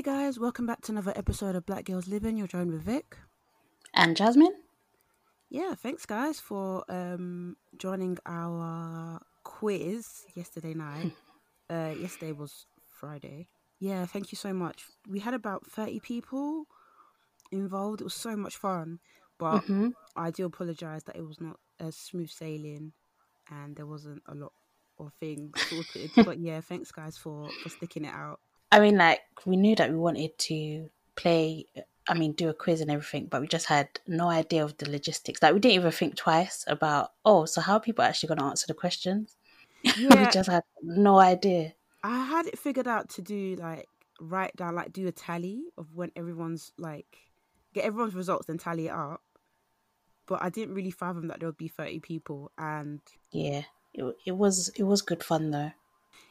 Hey guys, welcome back to another episode of Black Girls Living. You're joined with Vic. And Jasmine? Yeah, thanks guys for um joining our quiz yesterday night. uh yesterday was Friday. Yeah, thank you so much. We had about 30 people involved. It was so much fun, but hmm I do apologize that it was not as smooth sailing and there wasn't a lot of things sorted. but yeah, thanks guys for for sticking it out. I mean, like, we knew that we wanted to play, I mean, do a quiz and everything, but we just had no idea of the logistics. Like, we didn't even think twice about, oh, so how are people actually going to answer the questions? we just had no idea. I had it figured out to do like write down like do a tally of when everyone's like get everyone's results and tally it up. But I didn't really fathom that there would be thirty people and Yeah, it, it was it was good fun though.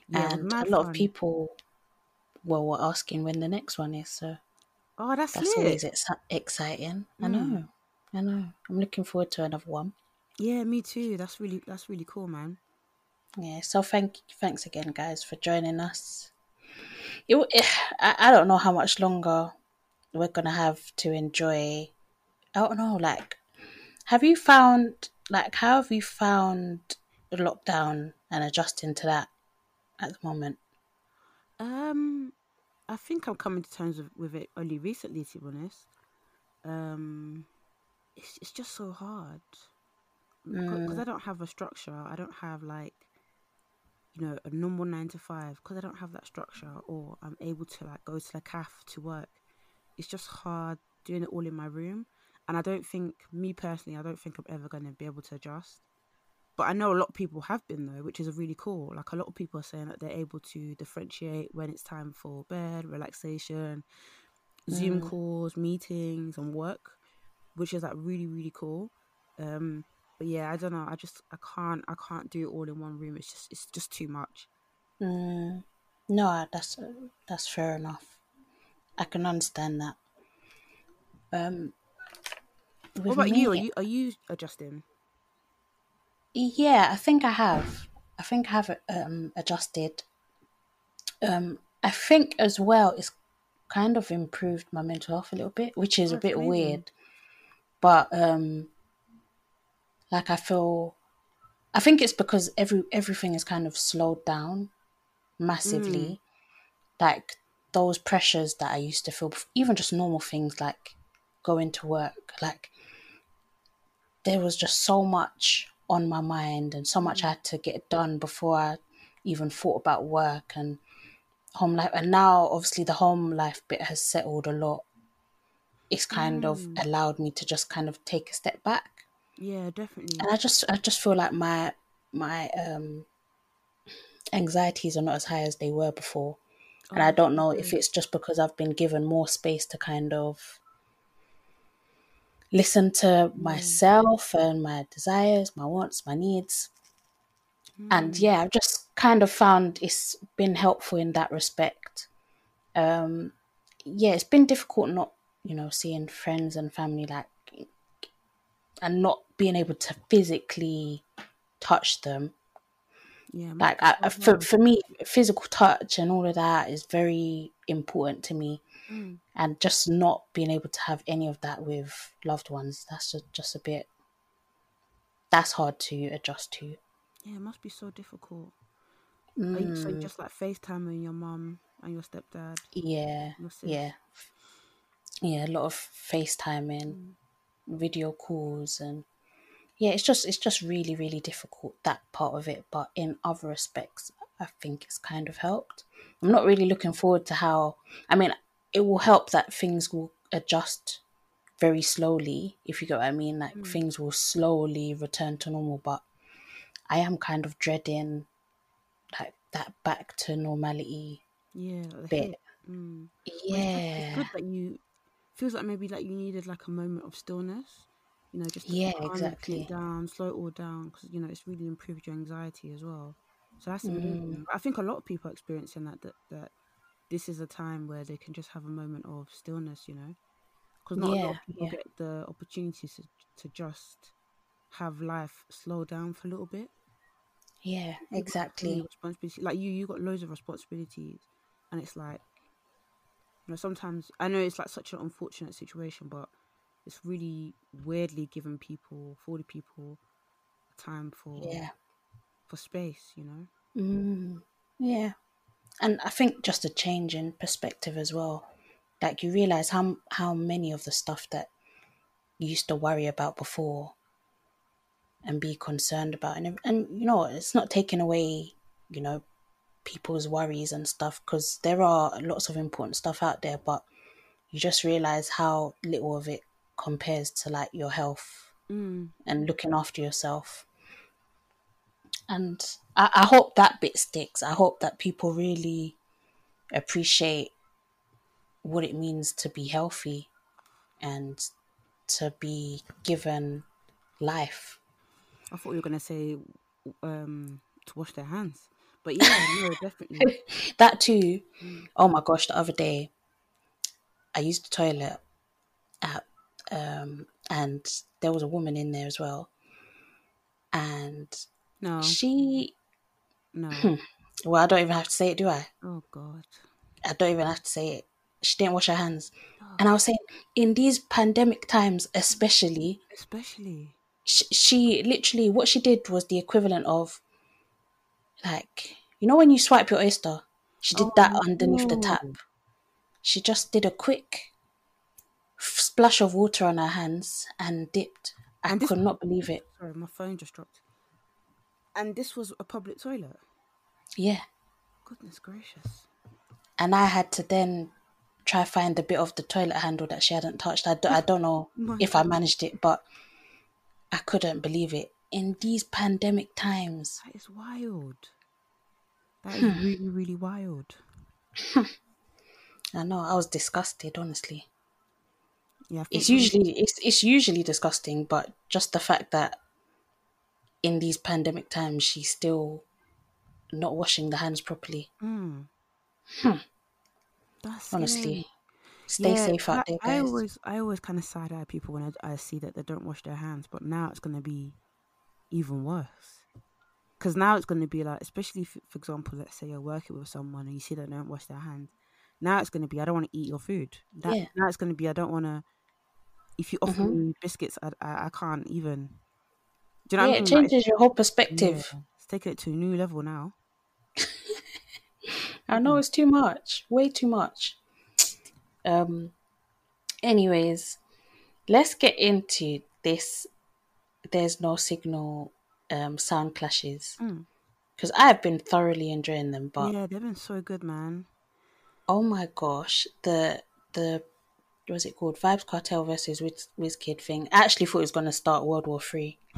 yeah, And a lot of people well, we're asking when the next one is, so Oh, that's that's lit. always ex- exciting. I Mm. know, I know. I'm looking forward to another one. Yeah, me too. That's really that's really cool, man. Yeah, so thank thanks again, guys, for joining us. It, w- I, I don't know how much longer we're gonna have to enjoy. I don't know, like, have you found like how have you found lockdown and adjusting to that at the moment? Um I think I'm coming to terms with, with it only recently to be honest. Um it's it's just so hard. because Mm, I don't have a structure. I don't have like you know a normal nine to five because I don't have that structure, or I'm able to like go to the cafe to work. It's just hard doing it all in my room, and I don't think me personally, I don't think I'm ever going to be able to adjust. But I know a lot of people have been though, which is really cool. Like a lot of people are saying that they're able to differentiate when it's time for bed, relaxation, Zoom mm, calls, meetings, and work, which is like really really cool. Um, but yeah, I don't know. I just I can't I can't do it all in one room. It's just it's just too much. mm. No, that's that's fair enough. I can understand that. Um, What about you? Are you are you adjusting? Yeah, I think I have. I think I have um adjusted Um, I think as well it's kind of improved my mental health a little bit, which is Oh, a bit amazing. weird. But um, like I feel, I think it's because every everything is kind of slowed down Mm. massively. Like those pressures that I used to feel, even just normal things like going to work, like there was just so much on my mind and so much. I had to get done before I even thought about work and home life. And now, obviously, the home life bit has settled a lot. It's kind of Mm. allowed me to just kind of take a step back, Yeah, definitely. and I just I just feel like my my um anxieties are not as high as they were before. And Oh, I don't really know if it's just because I've been given more space to kind of listen to Yeah. myself and my desires, my wants, my needs. And Mm. yeah, I've just kind of found it's been helpful in that respect. Um, yeah, it's been difficult not, you know, seeing friends and family like and not being able to physically touch them. Yeah, Like I- for for me, physical touch and all of that is very important to me. Mm. And just not being able to have any of that with loved ones, that's just, just a bit that's hard to adjust to. Yeah, it must be so difficult. Are you, so Mm, just like FaceTiming your mum and your stepdad, yeah, your yeah, yeah. A lot of FaceTiming, Mm. video calls, and yeah, it's just it's just really really difficult that part of it. But in other respects, I think it's kind of helped. I'm not really looking forward to how. I mean, it will help that things will adjust very slowly. If you get what I mean, like Mm. things will slowly return to normal. But I am kind of dreading like that back to normality Yeah, like bit. Mm. But it's good. It's Yeah, good that you feels like maybe like you needed like a moment of stillness. You know, just to yeah, exactly. down, slow it all down, because you know it's really improved your anxiety as well. So that's Mm, I think a lot of people are experiencing that that that this is a time where they can just have a moment of stillness. You know, because not a lot of people yeah, get the opportunity to to just have life slow down for a little bit. yeah, People have so many exactly. Like you, you got loads of responsibilities, and it's like You know, sometimes I know it's like such an unfortunate situation, but it's really weirdly giving people, forty people, time for Yeah. for space. You know. Mm, yeah. And I think just a change in perspective as well. Like you realize how how many of the stuff that you used to worry about before and be concerned about and and you know it's not taking away you know people's worries and stuff because there are lots of important stuff out there but you just realize how little of it compares to like your health Mm. and looking after yourself. And I, I hope that bit sticks. I hope that people really appreciate what it means to be healthy and to be given life. I thought you were gonna say um to wash their hands, but yeah, no, definitely. That too. Oh my gosh, the other day I used the toilet at um and there was a woman in there as well. And No, she no. Hmm. well, I don't even have to say it, do I? Oh God. I don't even have to say it. She didn't wash her hands. Oh, and I was saying, in these pandemic times, especially, Especially. she, she literally, what she did was the equivalent of, like, you know, when you swipe your oyster, she did Oh, that underneath the tap. She just did a quick splash of water on her hands and dipped. I And this- could not believe it. Sorry, my phone just dropped. And this was a public toilet. Yeah. Goodness gracious. And I had to then try find the bit of the toilet handle that she hadn't touched. I, do, I don't know My if I managed it, but I couldn't believe it. In these pandemic times, That is wild. That Hmm. really, really wild. I know I was disgusted. Honestly, Yeah, it's usually it's it's usually disgusting, but just the fact that in these pandemic times she's still not washing the hands properly. Mm. Hmm. That's Honestly, scary. stay Yeah, safe out I, there, I always, I always kind of side eye people when I, I see that they don't wash their hands, but now it's gonna be even worse. Because now it's gonna be like, especially if, for example, let's say you're working with someone and you see that they don't wash their hands. Now it's gonna be, I don't want to eat your food. That, Yeah. Now it's gonna be, I don't want to. If you offer Mhm. me biscuits, I, I, I can't even. Do you know yeah, what I it mean? Like, changes your whole perspective. yeah, it's taking it to a new level now. I know it's too much, way too much. Um. Anyways, let's get into this. There's no signal. Um, sound clashes Mm. because I've been thoroughly enjoying them, but yeah, they've been so good, man. oh my gosh, the the what was it called? Vybz Kartel versus Wiz Wizkid thing. I actually thought it was gonna start World War Three.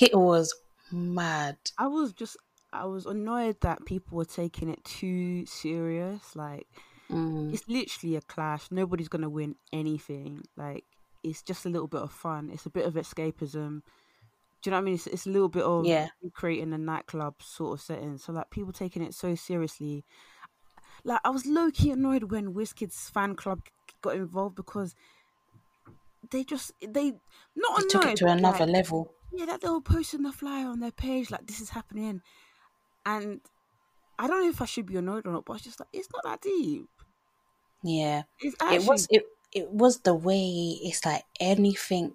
It was mad. I was just I was annoyed that people were taking it too serious. Like Mm, it's literally a clash. Nobody's gonna win anything. Like it's just a little bit of fun. It's a bit of escapism. Do you know what I mean? It's, it's a little bit of Yeah. creating a nightclub sort of setting. So like people taking it so seriously. Like I was low key annoyed when Wizkid's fan club got involved because they just they not they annoyed. took it to another like, level. yeah, that they were posting the flyer on their page like this is happening, and I don't know if I should be annoyed or not, but it's just like it's not that deep. Yeah. It's actually it was it it was the way it's like anything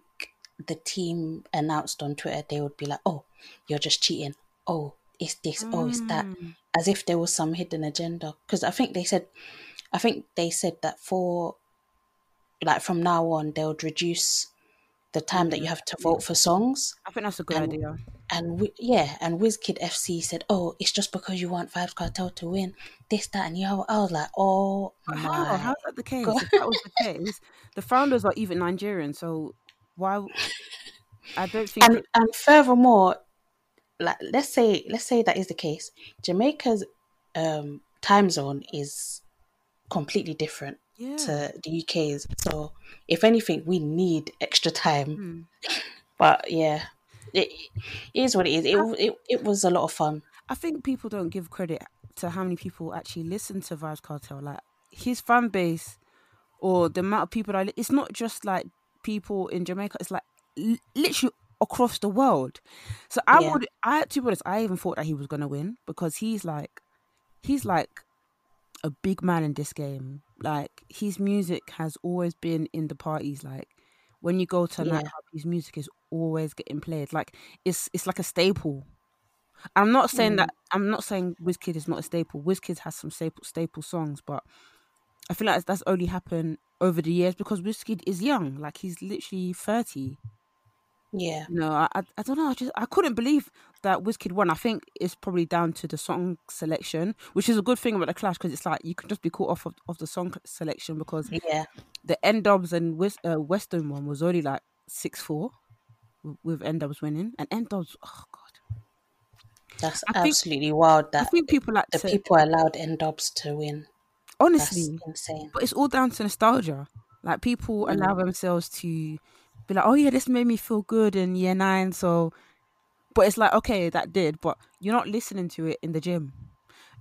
the team announced on Twitter, they would be like, "Oh, you're just cheating. Oh, it's this. Oh, it's that," Mm. As if there was some hidden agenda. Because I think they said, I think they said that for like from now on they would reduce the time that you have to vote for songs. I think that's a good and- idea. And we, yeah, and WizKid FC said, "Oh, it's just because you want Vybz Kartel to win this, that, and other." I was like, "Oh But my!" how? How's that the case? God. If that was the case, the founders are even Nigerian, so why? I don't think. and it, and furthermore like let's say let's say that is the case jamaica's um time zone is completely different yeah. to the uk's so if anything we need extra time Hmm. but yeah it, it is what it is it, it, it was a lot of fun I think people don't give credit to how many people actually listen to Vybz Kartel. Like his fan base or the amount of people that li- it's not just like people in Jamaica. It's like li- literally across the world. So I Yeah. would, I to be honest, I even thought that he was gonna win because he's like, he's like a big man in this game. Like his music has always been in the parties. Like when you go to a Yeah. nightclub, his music is always getting played. Like it's it's like a staple. I'm not saying Mm. that I'm not saying Wizkid is not a staple. Wizkid has some staple staple songs, but I feel like that's only happened over the years because Wizkid is young. Like he's literally thirty. Yeah. You know, I, I I don't know. I just I couldn't believe that Wizkid won. I think it's probably down to the song selection, which is a good thing about the Clash because it's like you can just be caught off of, of the song selection because Yeah. the N-Dubz and West, uh, Western one was only like six four with N-Dubz winning, and N-Dubz. Oh god, That's I think- absolutely wild I that think people like the to people allowed N-Dubz to win. That's honestly, insane. but it's all down to nostalgia. Like people Mm. allow themselves to be like, oh yeah, this made me feel good in year nine. So, but it's like okay, that did, but you're not listening to it in the gym.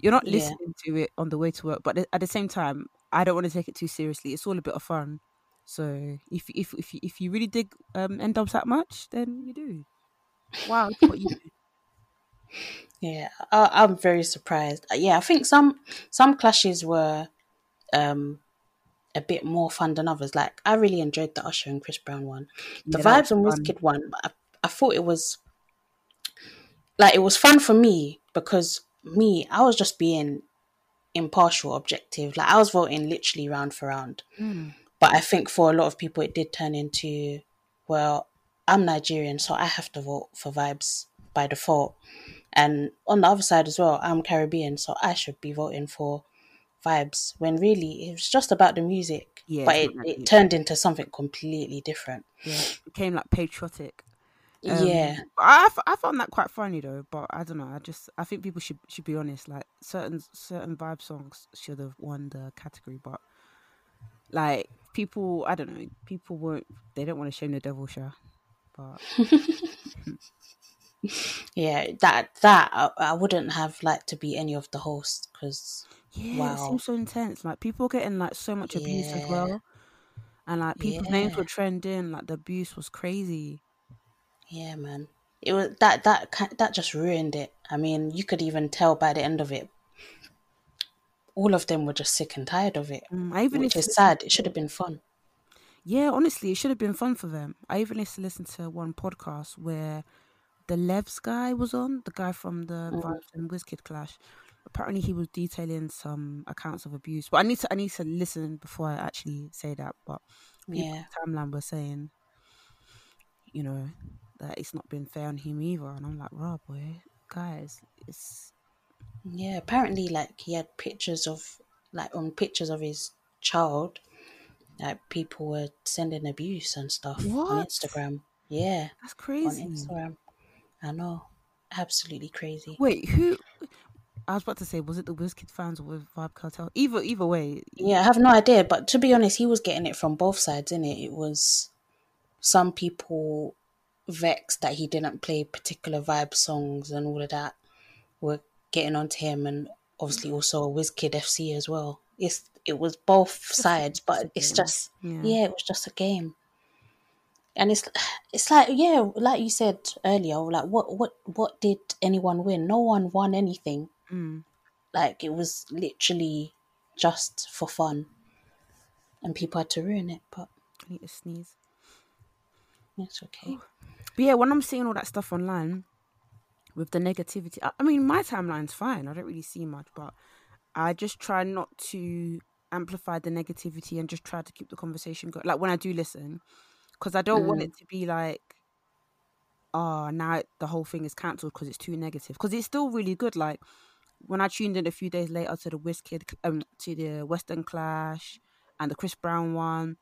You're not Yeah. listening to it on the way to work. But at the same time, I don't want to take it too seriously. It's all a bit of fun. So if if if you, if you really dig um, N-Dubz that much, then you do. Wow, what you do. Yeah, I, I'm very surprised. Uh, Yeah, I think some some clashes were um a bit more fun than others. Like I really enjoyed the Usher and Chris Brown one. The Yeah, vibes on. Wizkid one, I, I thought it was like it was fun for me because me, I was just being impartial, objective. Like I was voting literally round for round. Mm. But I think for a lot of people, it did turn into, well, I'm Nigerian, so I have to vote for vibes by default. And on the other side as well, I'm Caribbean, so I should be voting for vibes. When really, it was just about the music. Yeah, but it, that it turned into something completely different. Yeah, it became like patriotic. Um, yeah, I, f- I found that quite funny though, but I don't know. I just I think people should should be honest. Like certain certain vibe songs should have won the category, but like people, I don't know. People won't. They don't want to shame the devil, sure. But yeah. That that I, I wouldn't have liked to be any of the hosts because yeah, it Wow. seems so intense. Like people getting like so much abuse as well, and like people's names were trending. Like the abuse was crazy. Yeah, man. It was that that that just ruined it. I mean, you could even tell by the end of it. All of them were just sick and tired of it, Mm, I even which is sad. It should have been fun. Yeah, honestly, it should have been fun for them. I even used to listen to one podcast where the Levs guy was on, the guy from the Mm. Vybz and Wizkid Clash. Apparently, he was detailing some accounts of abuse. But I need to, I need to listen before I actually say that. But Yeah, timeline were saying, you know, that it's not been fair on him either. And I'm like, raw boy, guys, it's yeah. Apparently, like he had pictures of like on pictures of his child, like people were sending abuse and stuff on Instagram. Yeah, that's crazy. on. Instagram. I know, absolutely crazy. Wait, who? I was about to say, was it the Wizkid fans or with Vybz Kartel? Either, either way, Yeah, I have no idea, but to be honest, he was getting it from both sides, innit? It It was some people vexed that he didn't play particular vibe songs and all of that were getting onto him, and obviously also Wizkid FC as well. It's it was both sides, but it's just yeah. yeah, it was just a game. And it's it's like yeah, like you said earlier, like what what what did anyone win? No one won anything. Mm. Like it was literally just for fun, and people had to ruin it. But I need to sneeze. it's okay. But yeah, when I'm seeing all that stuff online with the negativity, I, I mean, my timeline's fine. I don't really see much, but I just try not to amplify the negativity and just try to keep the conversation going. Like when I do listen, because I don't want Mm. it to be like, oh, now the whole thing is cancelled because it's too negative. Because it's still really good. Like when I tuned in a few days later to the Wizkid, um, to the Western Clash and the Chris Brown one,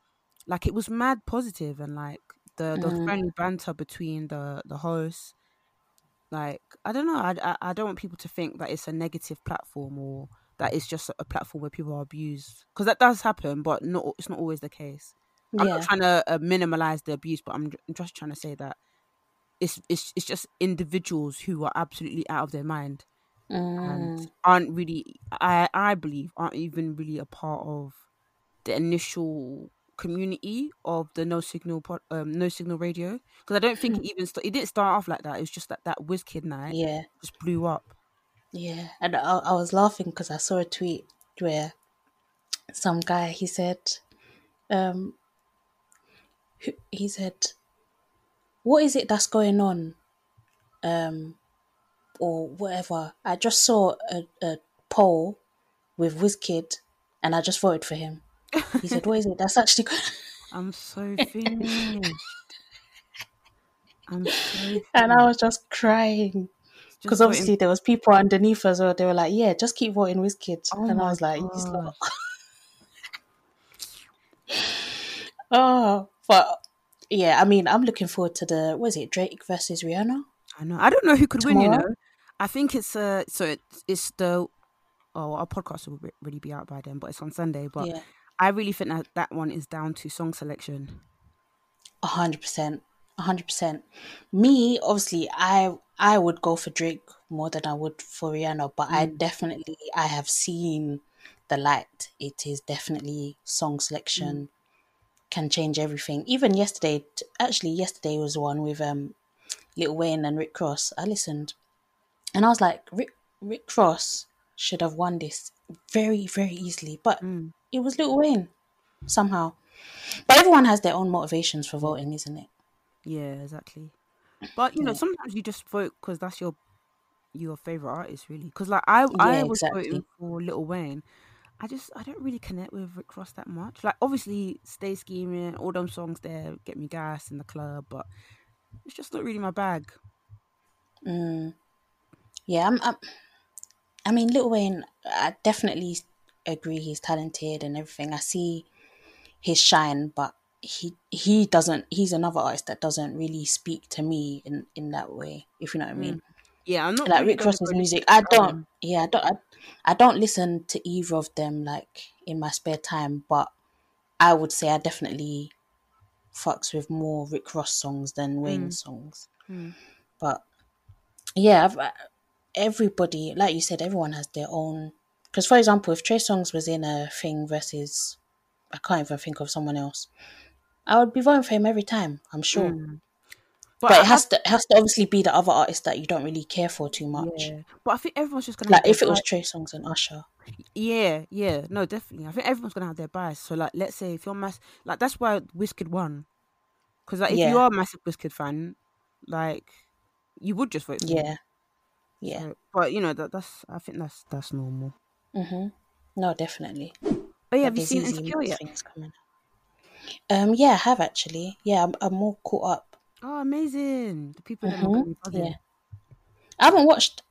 like it was mad positive and like the the Mm. friendly banter between the the hosts. Like I don't know, I, I I don't want people to think that it's a negative platform or that it's just a platform where people are abused because that does happen, but not it's not always the case. I'm Yeah, not trying to uh, minimize the abuse, but I'm, I'm just trying to say that it's it's it's just individuals who are absolutely out of their mind and mm, aren't really I I believe aren't even really a part of the initial community of the no signal um no signal radio because I don't think it even st- it didn't start off like that. It was just that that Wizkid night yeah, just blew up. yeah. And I, I was laughing because I saw a tweet where some guy he said, um, he said, "What is it that's going on?" Um, or whatever. I just saw a, a poll with Wizkid, and I just voted for him. He said, "What is it that's actually?" Going I'm so finished. I'm so finished. and I was just crying because obviously there was people underneath as well. They were like, "Yeah, just keep voting Wizkid," Oh and I was like, "You lot." gosh. "Oh, but yeah." I mean, I'm looking forward to the was it, Drake versus Rihanna? I know. I don't know who could win. You know, I think it's uh so it's it's the oh our podcast will re- really be out by then, but it's on Sunday. But yeah, I really think that that one is down to song selection. a hundred percent, a hundred percent. Me, obviously, I I would go for Drake more than I would for Rihanna, but I Mm. definitely I have seen the light. It is definitely song Mm. selection can change everything. Even yesterday, actually, yesterday was one with um Lil Wayne and Rick Ross. I listened, and I was like, Rick Rick Ross should have won this very very easily, but Mm. it was Little Wayne somehow. But everyone has their own motivations for voting, isn't it? Yeah, exactly. But you know, Yeah. sometimes you just vote because that's your your favorite artist, really. Because like I I was exactly. voting for Little Wayne. I just I don't really connect with Rick Ross that much. Like obviously, Stay Scheming, all them songs there get me gas in the club, but it's just not really my bag. Mm. Yeah, I'm, I'm. I mean, Lil Wayne. I definitely agree he's talented and everything. I see his shine, but he he doesn't. He's another artist that doesn't really speak to me in in that way. If you know what I mean. Yeah, I'm not Like really Rick Ross's music, I don't. Yeah, I don't. I, I don't listen to either of them like in my spare time, but I would say I definitely fucks with more Rick Ross songs than Wayne songs. Mm. But yeah, I've, everybody, like you said, everyone has their own. Because for example, if Trey Songz was in a thing versus, I can't even think of someone else, I would be voting for him every time. I'm sure. Mm. But, I it has to it has to obviously be the other artist that you don't really care for too much. yeah, but I think everyone's just gonna Like have if it was. Trey Songz and Usher. Yeah, yeah, no, definitely. I think everyone's gonna have their bias. So like, let's say if you're mass, like that's why Wizkid won, because like if you are a massive Wizkid fan, like you would just vote for him. Yeah. So- but you know that that's I think that's that's normal. Mhm. No, definitely. Oh yeah, But have you seen Insecure yet? Um, yeah, I have actually. Yeah, I'm, I'm more caught up. Oh, amazing! The people that are Mhm, buzzing. Yeah, I haven't watched.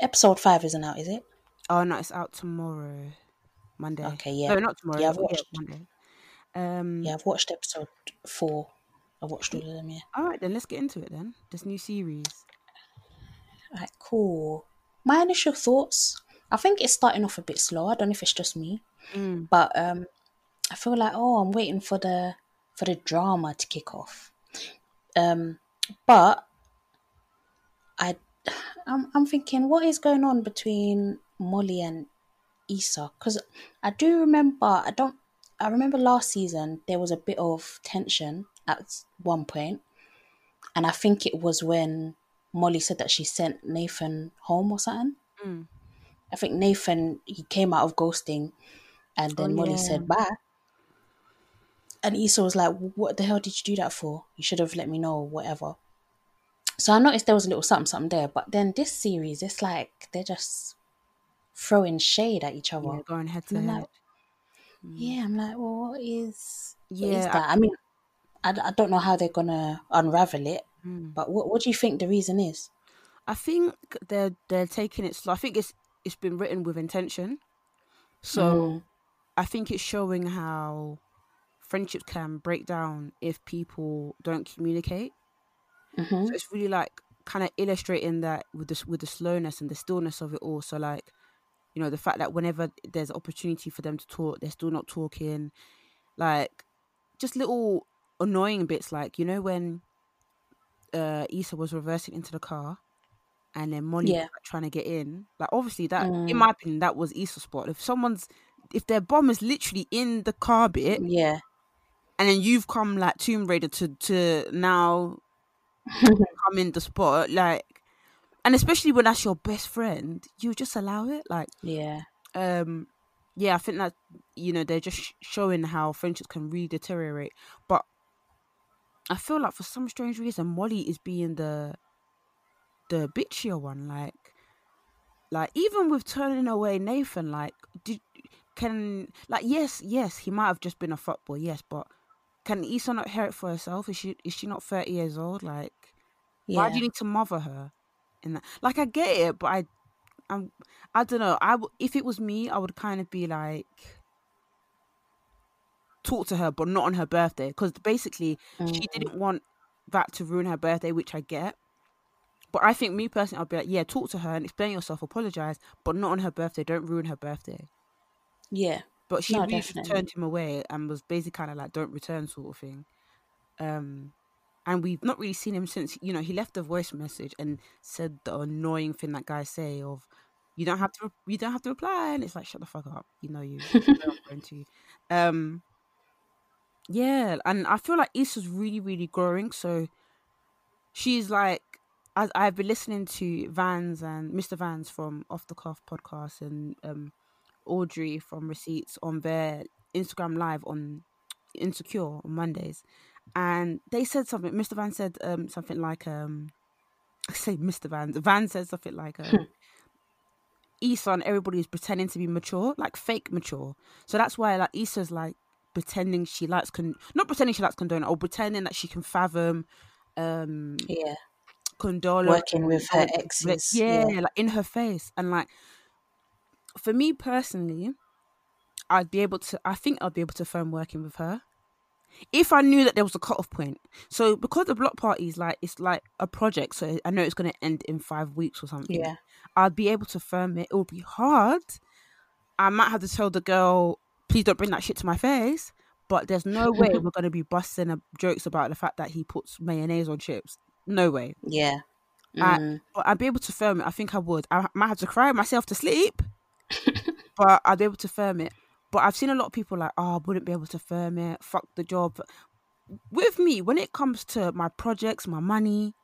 Episode five isn't out, is it? Oh no, it's out tomorrow, Monday. Okay, yeah, No, not tomorrow. Yeah, I've watched. Monday. Um. yeah. I've watched episode four. I've watched all of them. Yeah. All right, then let's get into it. Then this new series. Alright, cool. My initial thoughts. I think it's starting off a bit slow. I don't know if it's just me, Mm. but um, I feel like oh, I'm waiting for the for the drama to kick off. Um, but I, I'm I'm thinking, what is going on between Molly and Issa? Because I do remember, I don't, I remember last season there was a bit of tension at one point, and I think it was when Molly said that she sent Nathan home or something. Mm. I think Nathan he came out of ghosting, and then Oh, Molly yeah. said bye. And Issa was like, "What the hell did you do that for? You should have let me know, whatever." So I noticed there was a little something, something there. But then this series, it's like they're just throwing shade at each other. Yeah, going head to I'm head. like, yeah, I'm like, well, what is, what is Yeah, I- that? I, mean, I, I don't know how they're gonna unravel it, Mm. but what what do you think the reason is? I think they're they're taking it slow. I think it's it's been written with intention. So Mm. I think it's showing how friendships can break down if people don't communicate. hmm So it's really like kind of illustrating that with this with the slowness and the stillness of it all. So like, you know, the fact that whenever there's opportunity for them to talk, they're still not talking. Like, just little annoying bits, like you know when uh Issa was reversing into the car, and then Molly Yeah. trying to get in. Like, obviously that, in Mm. my opinion, that was Issa's spot. If someone's if their bomb is literally in the car bit, Yeah, and then you've come like Tomb Raider to to now come in the spot, like, and especially when that's your best friend, you just allow it, like, yeah, um, yeah, I think that you know they're just sh- showing how friendships can really deteriorate. But I feel like for some strange reason, Molly is being the the bitchier one. Like, like even with turning away Nathan, like, did can like yes, yes, he might have just been a fuckboy, yes, but can Issa not hear it for herself? Is she is she not thirty years old? Like, why do you need to mother her? In that, like, I get it, but I, I'm, I don't know. I w- if it was me, I would kind of be like, talk to her, but not on her birthday, because basically she Mm. didn't want that to ruin her birthday, which I get. But I think me personally, I'll be like, yeah, talk to her and explain yourself, apologize, but not on her birthday. Don't ruin her birthday. Yeah. But she No, really turned him away and was basically kind of like, don't return, sort of thing. Um, and we've not really seen him since. You know, he left a voice message and said the annoying thing that guys say of, "You don't have to, re- you don't have to reply," and it's like, shut the fuck up. You know you. you know I'm going to. Um, yeah, and I feel like Issa's really, really growing. So she's like, as I've been listening to Vans and Mr. Vans from Off the Cuff podcast and um, Audrey from Receipts on their Instagram live on Insecure on Mondays, and they said something. Mr. Van said um, something like, um, I say Mr. Van. Van said something like, um, Issa and everybody is pretending to be mature, like fake mature. So that's why like Issa's like pretending she likes con not pretending she likes Condola or pretending that she can fathom um Yeah. Condola Working with her like, exes. yeah, Yeah. like in her face. And like for me personally, I'd be able to I think I'd be able to firm working with her. If I knew that there was a cutoff point. So because the block party is like it's like a project, so I know it's gonna end in five weeks or something. Yeah. I'd be able to firm it. It will be hard. I might have to tell the girl, please don't bring that shit to my face. But there's no way we're going to be busting jokes about the fact that he puts mayonnaise on chips. No way. Yeah. I- Mm. But I'd be able to firm it. I think I would. I might have to cry myself to sleep, but I'd be able to firm it. But I've seen a lot of people like, oh, I wouldn't be able to firm it. Fuck the job. With me, when it comes to my projects, my money,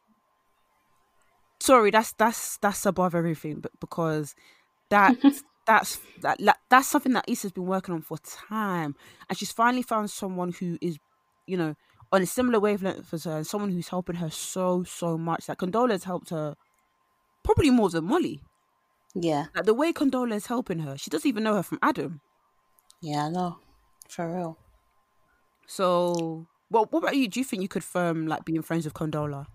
sorry, that's that's that's above everything. But because that that's that that- that's something that Issa's been working on for time, and she's finally found someone who is, you know, on a similar wavelength as her, and someone who's helping her so so much. Like Condola's helped her probably more than Molly. yeah. Like the way Condola is helping her, she doesn't even know her from Adam. Yeah, I know. For real. So, well, what about you? Do you think you could firm like being friends with Condola?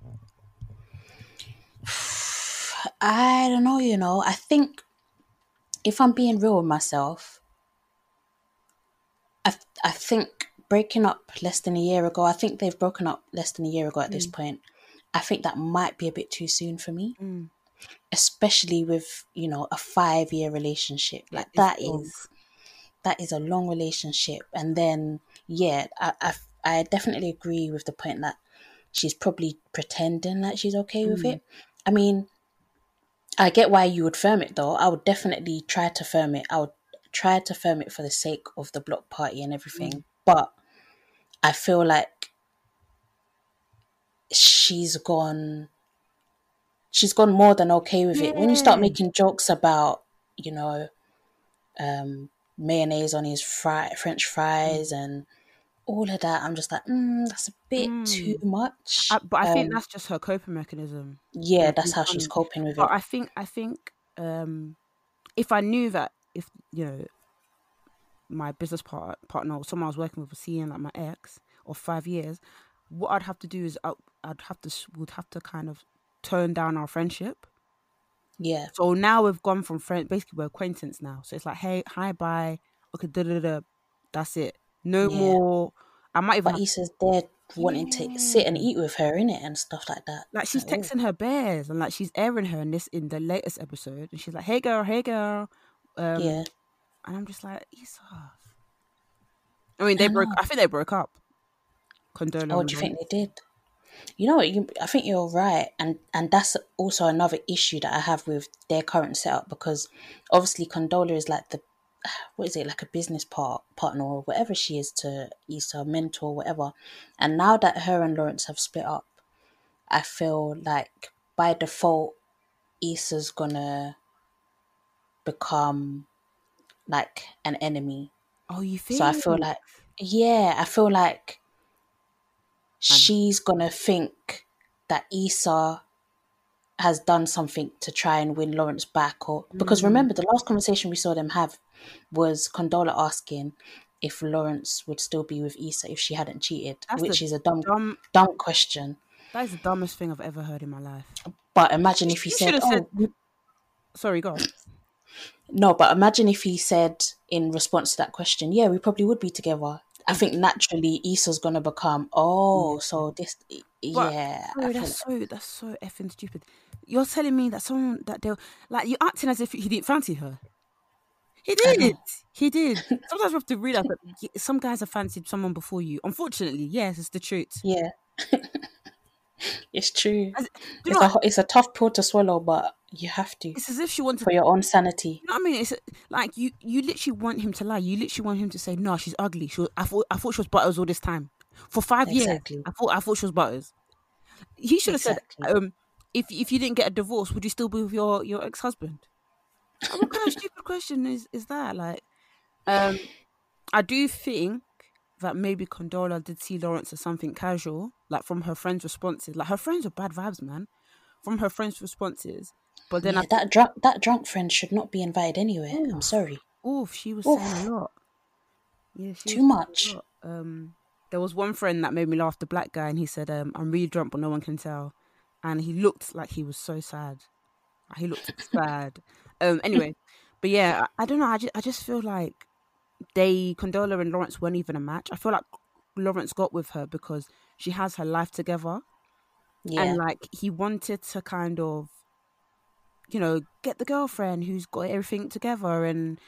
I don't know, you know. I think if I'm being real with myself, I I think breaking up less than a year ago, I think they've broken up less than a year ago at this point. I think that might be a bit too soon for me, Mm. especially with, you know, a 5-year relationship. Like It's that long. is that is a long relationship and then yeah, I I, I definitely agree with the point that she's probably pretending that she's okay with it. I mean, I get why you would firm it though. I would definitely try to firm it. I would try to firm it for the sake of the block party and everything. But I feel like she's gone she's gone more than okay with it. When you start making jokes about, you know, um mayonnaise on his fry French fries and all of that, I'm just like, mm, that's a bit too much. I, but I think Um, that's just her coping mechanism. yeah, that's how she's coping with it. But I think I think um, if I knew that if you know my business part, partner or someone I was working with was seeing like my ex or five years, what I'd have to do is I, I'd have to would have to kind of turn down our friendship. Yeah, So now we've gone from friend, basically we're acquaintance now. So it's like, hey, hi, bye, okay, da da da. That's it. No Yeah. more. I might even but Issa's there wanting to sit and eat with her in it and stuff like that. like she's texting her bears and like she's airing her in this in the latest episode, and she's like, hey girl, hey girl. Um, yeah, And I'm just like, Issa. I mean, they broke. I think they broke up. Condola. Oh, do you think they did? You know what? You, I think you're right, and and that's also another issue that I have with their current setup because obviously Condola is like the what is it like a business part partner or whatever she is to Issa, mentor, whatever. And now that her and Lawrence have split up, I feel like by default, Issa's gonna become like an enemy. Oh, you think? So I feel like, yeah, I feel like she's gonna think that Issa has done something to try and win Lawrence back, or because Mm. remember the last conversation we saw them have was Condola asking if Lawrence would still be with Issa if she hadn't cheated, That's which is a dumb, dumb. dumb question. That is the dumbest thing I've ever heard in my life. But imagine if he You said, "Oh, said- we- Sorry, go on. no," but imagine if he said in response to that question, "Yeah, we probably would be together." I think naturally Issa's gonna become, "Oh, so this, But- yeah." Sorry, that's so that's so effing stupid. You're telling me that someone that they like you're acting as if he didn't fancy her. He did. He did. Sometimes we have to realize that some guys have fancied someone before you. Unfortunately, yes, it's the truth. Yeah. it's true. As- It's a it's a tough pill to swallow, but you have to It's as if she wanted. for your own sanity. You know what I mean? It's like you. You literally want him to lie. You literally want him to say, "No, she's ugly." She. Was, I thought. I thought she was butters all this time. For five Exactly. years, I thought. I thought she was butters. He should have Exactly. said, um, "If if you didn't get a divorce, would you still be with your your ex husband?" What kind of stupid question is is that? Like, um, I do think that maybe Condola did see Lawrence as something casual, like from her friends' responses. Like her friends were bad vibes, man. From her friends' responses, but then yeah, I that drunk that drunk friend should not be invited anywhere. I'm sorry. Oof, she was Oof. saying a lot. Yeah, she Too was saying a much. lot. Um, there was one friend that made me laugh, the black guy, and he said, um, "I'm really drunk, but no one can tell." And he looked like he was so sad. He looked sad. Um, anyway, but yeah, I, I don't know. I just, I just feel like they Condola and Lawrence weren't even a match. I feel like Lawrence got with her because she has her life together Yeah. and like he wanted to kind of you know get the girlfriend who's got everything together and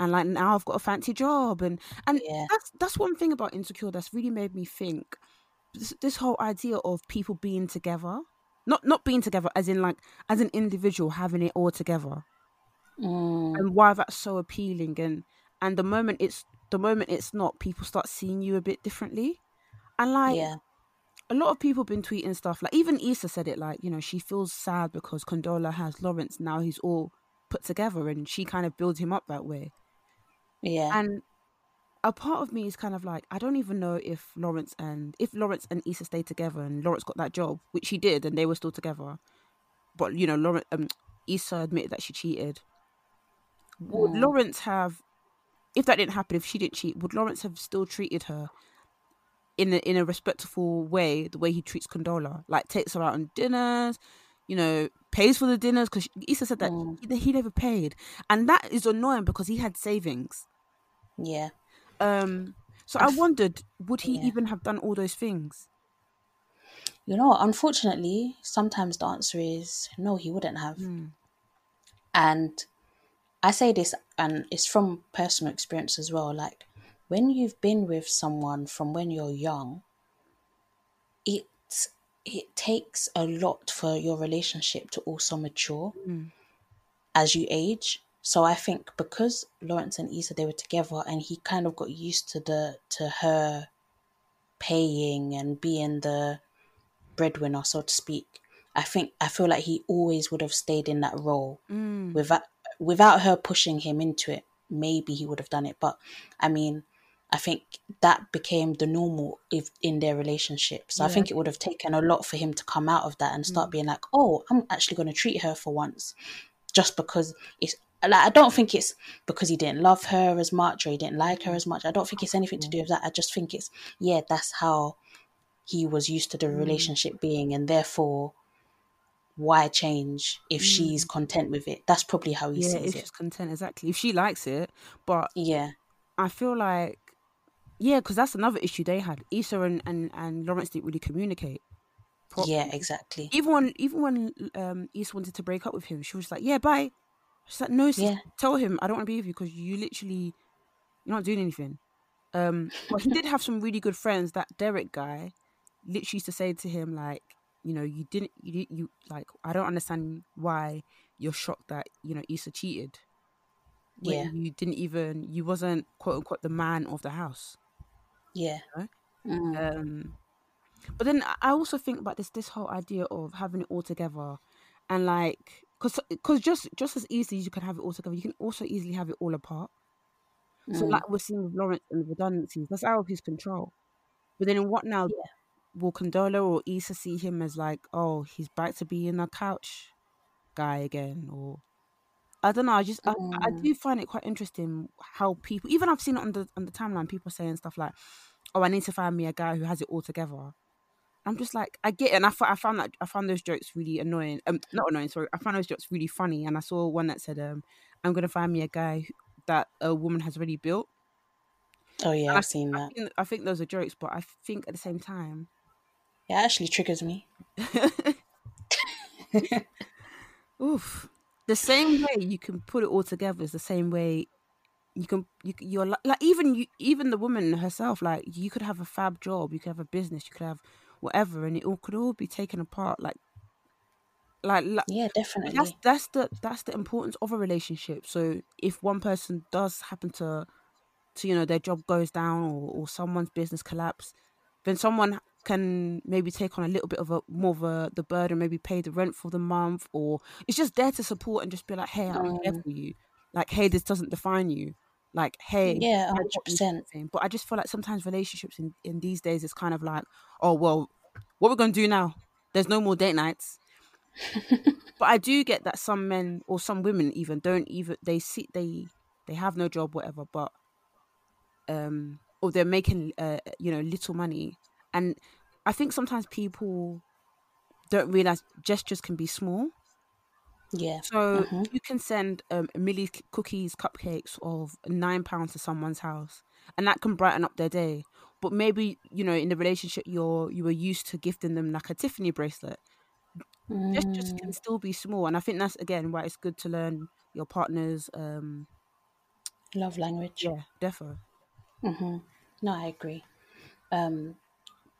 and like now I've got a fancy job and and Yeah. that's that's one thing about insecure that's really made me think this, this whole idea of people being together not not being together as in like as an individual having it all together Mm, and why that's so appealing and and the moment it's the moment it's not people start seeing you a bit differently. And like yeah. a lot of people been tweeting stuff like even Issa said it like you know she feels sad because Condola has Lawrence now he's all put together and she kind of builds him up that way. Yeah. and a part of me is kind of like I don't even know if Lawrence and if Lawrence and Issa stayed together and Lawrence got that job which he did and they were still together. But you know Lawrence um Issa admitted that she cheated would Mm. Lawrence have if that didn't happen if she didn't cheat would Lawrence have still treated her in a, in a respectful way the way he treats Condola like takes her out on dinners you know pays for the dinners because Issa said that Mm. he, he never paid and that is annoying because he had savings yeah. um so I wondered would he Yeah. even have done all those things You know, unfortunately, sometimes the answer is no, he wouldn't have. Hmm. And I say this, and it's from personal experience as well. Like, when you've been with someone from when you're young, it it takes a lot for your relationship to also mature Mm. as you age. So I think because Lawrence and Issa they were together, and he kind of got used to the to her paying and being the breadwinner, so to speak. I think I feel like he always would have stayed in that role Mm. without without her pushing him into it. Maybe he would have done it, but I mean, I think that became the normal if in their relationship. So I think it would have taken a lot for him to come out of that and start mm. being like, "Oh, I'm actually going to treat her for once," just because it's like I don't think it's because he didn't love her as much or he didn't like her as much. I don't think it's anything to do with that. I just think it's yeah, that's how he was used to the mm. relationship being, and therefore, why change if she's content with it? That's probably how he said it. yeah sees if it. she's content exactly if she likes it but Yeah, I feel like, yeah, because that's another issue they had. Issa and, and, and Lawrence didn't really communicate. properly. yeah, exactly. Even when even when um Issa wanted to break up with him, she was like, "Yeah, bye." She's like, "No, Yeah. tell him I don't want to be with you because you literally you're not doing anything." Um, but he did have some really good friends. That Derek guy literally used to say to him like, "You know, you didn't you you like I don't understand why you're shocked that you know Issa cheated." when Yeah. you didn't even you wasn't quote unquote the man of the house Yeah, Right? Mm. um but then I- also think about this this whole idea of having it all together and like because because just just as easily as you can have it all together you can also easily have it all apart So Mm. like we're seeing with Lawrence and the redundancies, that's out of his control. But then in what now? Yeah. Will Condola or Issa see him as like, oh, he's back to being a couch guy again, or I don't know. I just I, I Mm. do find it quite interesting how people, even I've seen it on the on the timeline, people saying stuff like, oh, I need to find me a guy who has it all together. I'm just like, I get it, and I, I found that I found those jokes really annoying. Um, not annoying, sorry. I found those jokes really funny, and I saw one that said, um, I'm gonna find me a guy who, that a woman has already built. Oh yeah, And I've seen I that. think, I think those are jokes, but I think at the same time, It actually triggers me. oof, the same way you can put it all together is the same way you can you you're like, like even you even the woman herself like you could have a fab job you could have a business you could have whatever and it all could all be taken apart like like, like Yeah, definitely. that's that's the that's the importance of a relationship. So if one person does happen to to you know their job goes down or, or someone's business collapse then someone can maybe take on a little bit of a more of a the burden maybe pay the rent for the month or it's just there to support and just be like hey i'm there Mm. for you. Like hey this doesn't define you. Like hey Yeah, hundred percent. but i just feel like sometimes relationships in, in these days is kind of like oh well what we're gonna do now? There's no more date nights. But i do get that some men or some women even don't even they see they they have no job whatever but um or they're making uh you know little money and i think sometimes people don't realize gestures can be small Yeah. so Mhm. you can send um millie c- cookies cupcakes of nine pounds to someone's house and that can brighten up their day but maybe you know in the relationship you're you were used to gifting them like a tiffany bracelet gestures Mm. can still be small and i think that's again why it's good to learn your partner's um Love language. yeah defo hmm No, I agree. Um,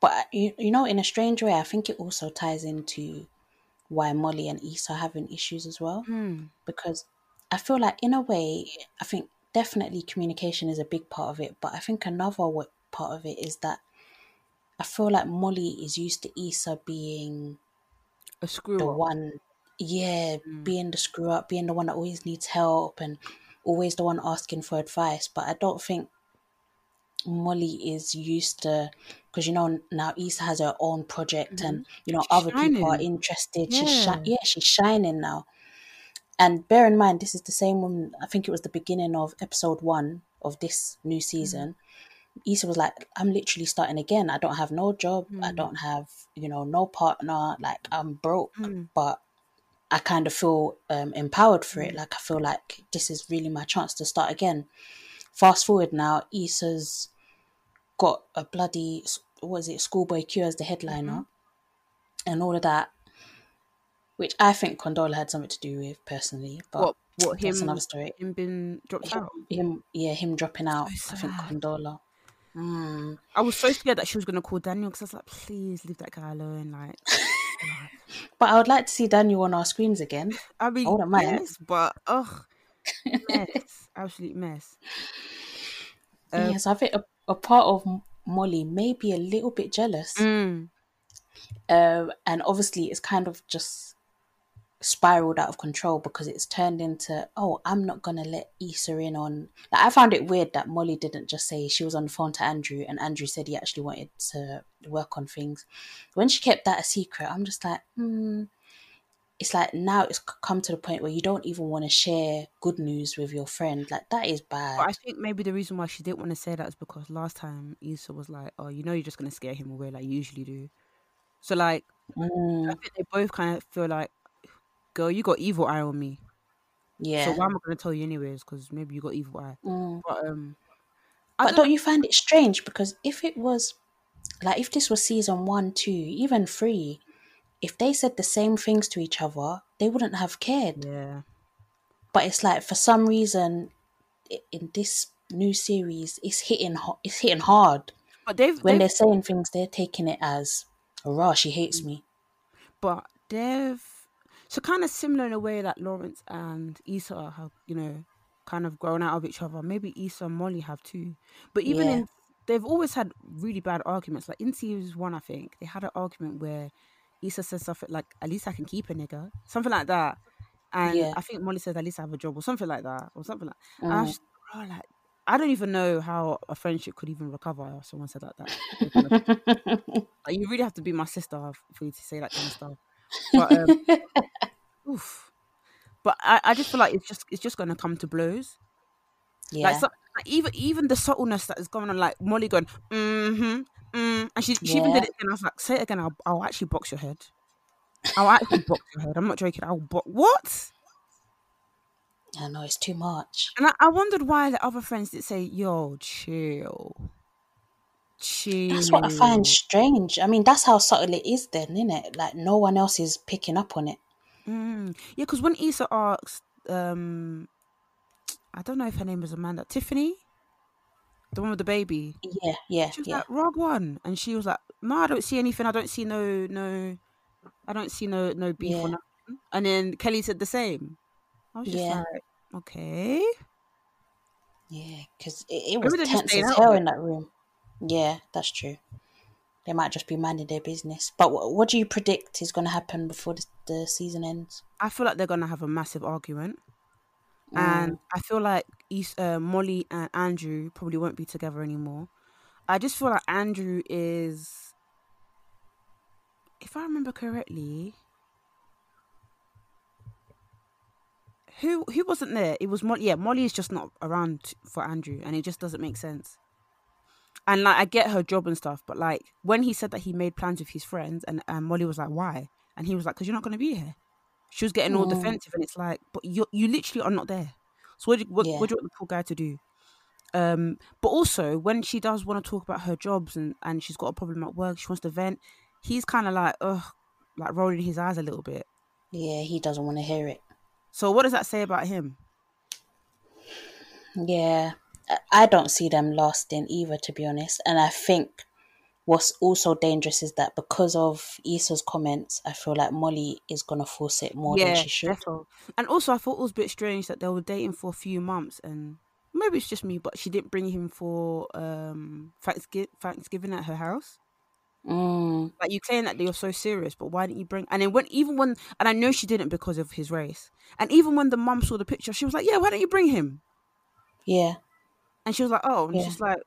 but you, you know, in a strange way, I think it also ties into why Molly and Issa are having issues as well. Hmm. Because I feel like, in a way, I think definitely communication is a big part of it. But I think another part of it is that I feel like Molly is used to Issa being a screw the up one, yeah, Mm. being the screw up, being the one that always needs help and always the one asking for advice. But I don't think Molly is used to because you know now Issa has her own project and you know She's other people are shining. interested. She's shi- Yeah. yeah, she's shining now. And bear in mind, this is the same woman. I think it was the beginning of episode one of this new season. Issa was like, "I'm literally starting again. I don't have no job. I Mm. don't have you know no partner. Like I'm broke, Mm. but I kind of feel um, empowered for Mm. it. Like I feel like this is really my chance to start again. Fast forward now, Issa's got a bloody what is it, Schoolboy Q as the headliner, Mm-hmm. and all of that, which I think Condola had something to do with personally. But what what that's him another story. him been dropped Him, out him, yeah, him dropping out. So I think. Condola. Mm. i was so scared that she was gonna call daniel because i was like please leave that guy alone like But I would like to see Daniel on our screens again. i mean I yes but ugh mess absolute mess Um, yes, I think a, a part of Molly may be a little bit jealous. mm, um, and obviously it's kind of just spiraled out of control because it's turned into oh i'm not gonna let Issa in on like i found it weird that molly didn't just say she was on the phone to andrew and andrew said he actually wanted to work on things when she kept that a secret i'm just like hmm it's like now it's come to the point where you don't even want to share good news with your friend like that is bad. But i think maybe the reason why she didn't want to say that is because last time Issa was like oh you know you're just gonna scare him away like you usually do. So like Mm, i think they both kind of feel like girl you got evil eye on me. Yeah. so why am i gonna tell you anyways? Because maybe you got evil eye. Mm. but um I But don't don't you find it strange? Because if it was like if this was season one, two, even three, if they said the same things to each other, they wouldn't have cared. yeah But it's like for some reason in this new series, it's hitting it's hitting hard. but they've, When they've they're saying things, they're taking it as, oh, "Raw, she hates me." but they've so kind of similar in a way that Lawrence and Issa have, you know, kind of grown out of each other. Maybe Issa and Molly have too. But even Yeah. in they've always had really bad arguments. Like in series one, I think they had an argument where Issa says something like, "At least I can keep a nigga," something like that, and Yeah. I think Molly says, "At least I have a job," or something like that, or something like. And I Mm. was just, bro, like I don't even know how a friendship could even recover. If someone said like that. like, you really have to be my sister for you to say that kind of stuff. But um, oof. But I, I just feel like it's just it's just gonna come to blows. yeah. Like, so, like even even the subtleness that is going on, like Molly going, mm-hmm, mm, and she she even did it again. I was like, say it again. I'll, I'll actually box your head. I'll actually box your head. I'm not joking. I'll box what? I know it's too much. And I, I wondered why the other friends did say, "Yo, chill, chill." That's what I find strange. I mean, that's how subtle it is, then, isn't it? Like no one else is picking up on it. Mm. Yeah, because when Issa asked, um, I don't know if her name was Amanda, Tiffany, the one with the baby. Yeah, yeah, She was yeah. like, "Rogue One," and she was like, "No, I don't see anything. I don't see no, no, I don't see no, no beef Yeah. or nothing." And then Kelly said the same. I was just Yeah. like, "Okay." Yeah, because it, it was Maybe they're just tense as hell in that room. Yeah, that's true. They might just be minding their business. But what, what do you predict is going to happen before the, the season ends? I feel like they're gonna have a massive argument, Mm. and I feel like uh, Molly and Andrew probably won't be together anymore. I just feel like Andrew is, if I remember correctly, who who wasn't there? It was Molly. Yeah, Molly is just not around for Andrew, and it just doesn't make sense. And like, I get her job and stuff, but like when he said that he made plans with his friends, and, and Molly was like, "Why?" and he was like, "Cause you're not gonna be here." She was getting all Mm. defensive, and it's like, but you you literally are not there. So what do you, what, Yeah. what do you want the poor guy to do? Um, but also when she does want to talk about her jobs and and she's got a problem at work, she wants to vent. He's kind of like, ugh, like rolling his eyes a little bit. Yeah, he doesn't want to hear it. So what does that say about him? Yeah, I don't see them lasting either, to be honest. And I think what's also dangerous is that because of Issa's comments, I feel like Molly is going to force it more than she should. defo. And also, I thought it was a bit strange that they were dating for a few months, and maybe it's just me, but she didn't bring him for um Thanksgiving, Thanksgiving at her house. Mm, Like you claim that they were so serious, but why didn't you bring? And then when even when, and I know she didn't because of his race. And even when the mum saw the picture, she was like, "Yeah, why don't you bring him?" yeah, And she was like, "Oh," and Yeah. just like,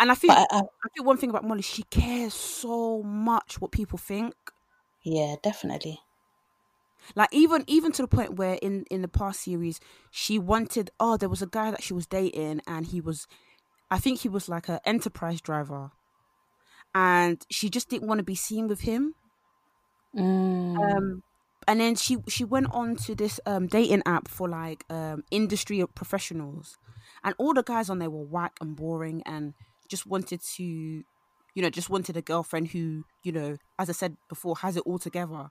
and I think I, I, I think one thing about Molly, she cares so much what people think. yeah, definitely. Like even even to the point where in in the past series, she wanted. Oh, there was a guy that she was dating, and he was, I think he was like a enterprise driver, and she just didn't want to be seen with him. Mm, Um, and then she she went on to this um dating app for like um industry professionals, and all the guys on there were whack and boring, and just wanted to, you know, just wanted a girlfriend who, you know, as I said before, has it all together.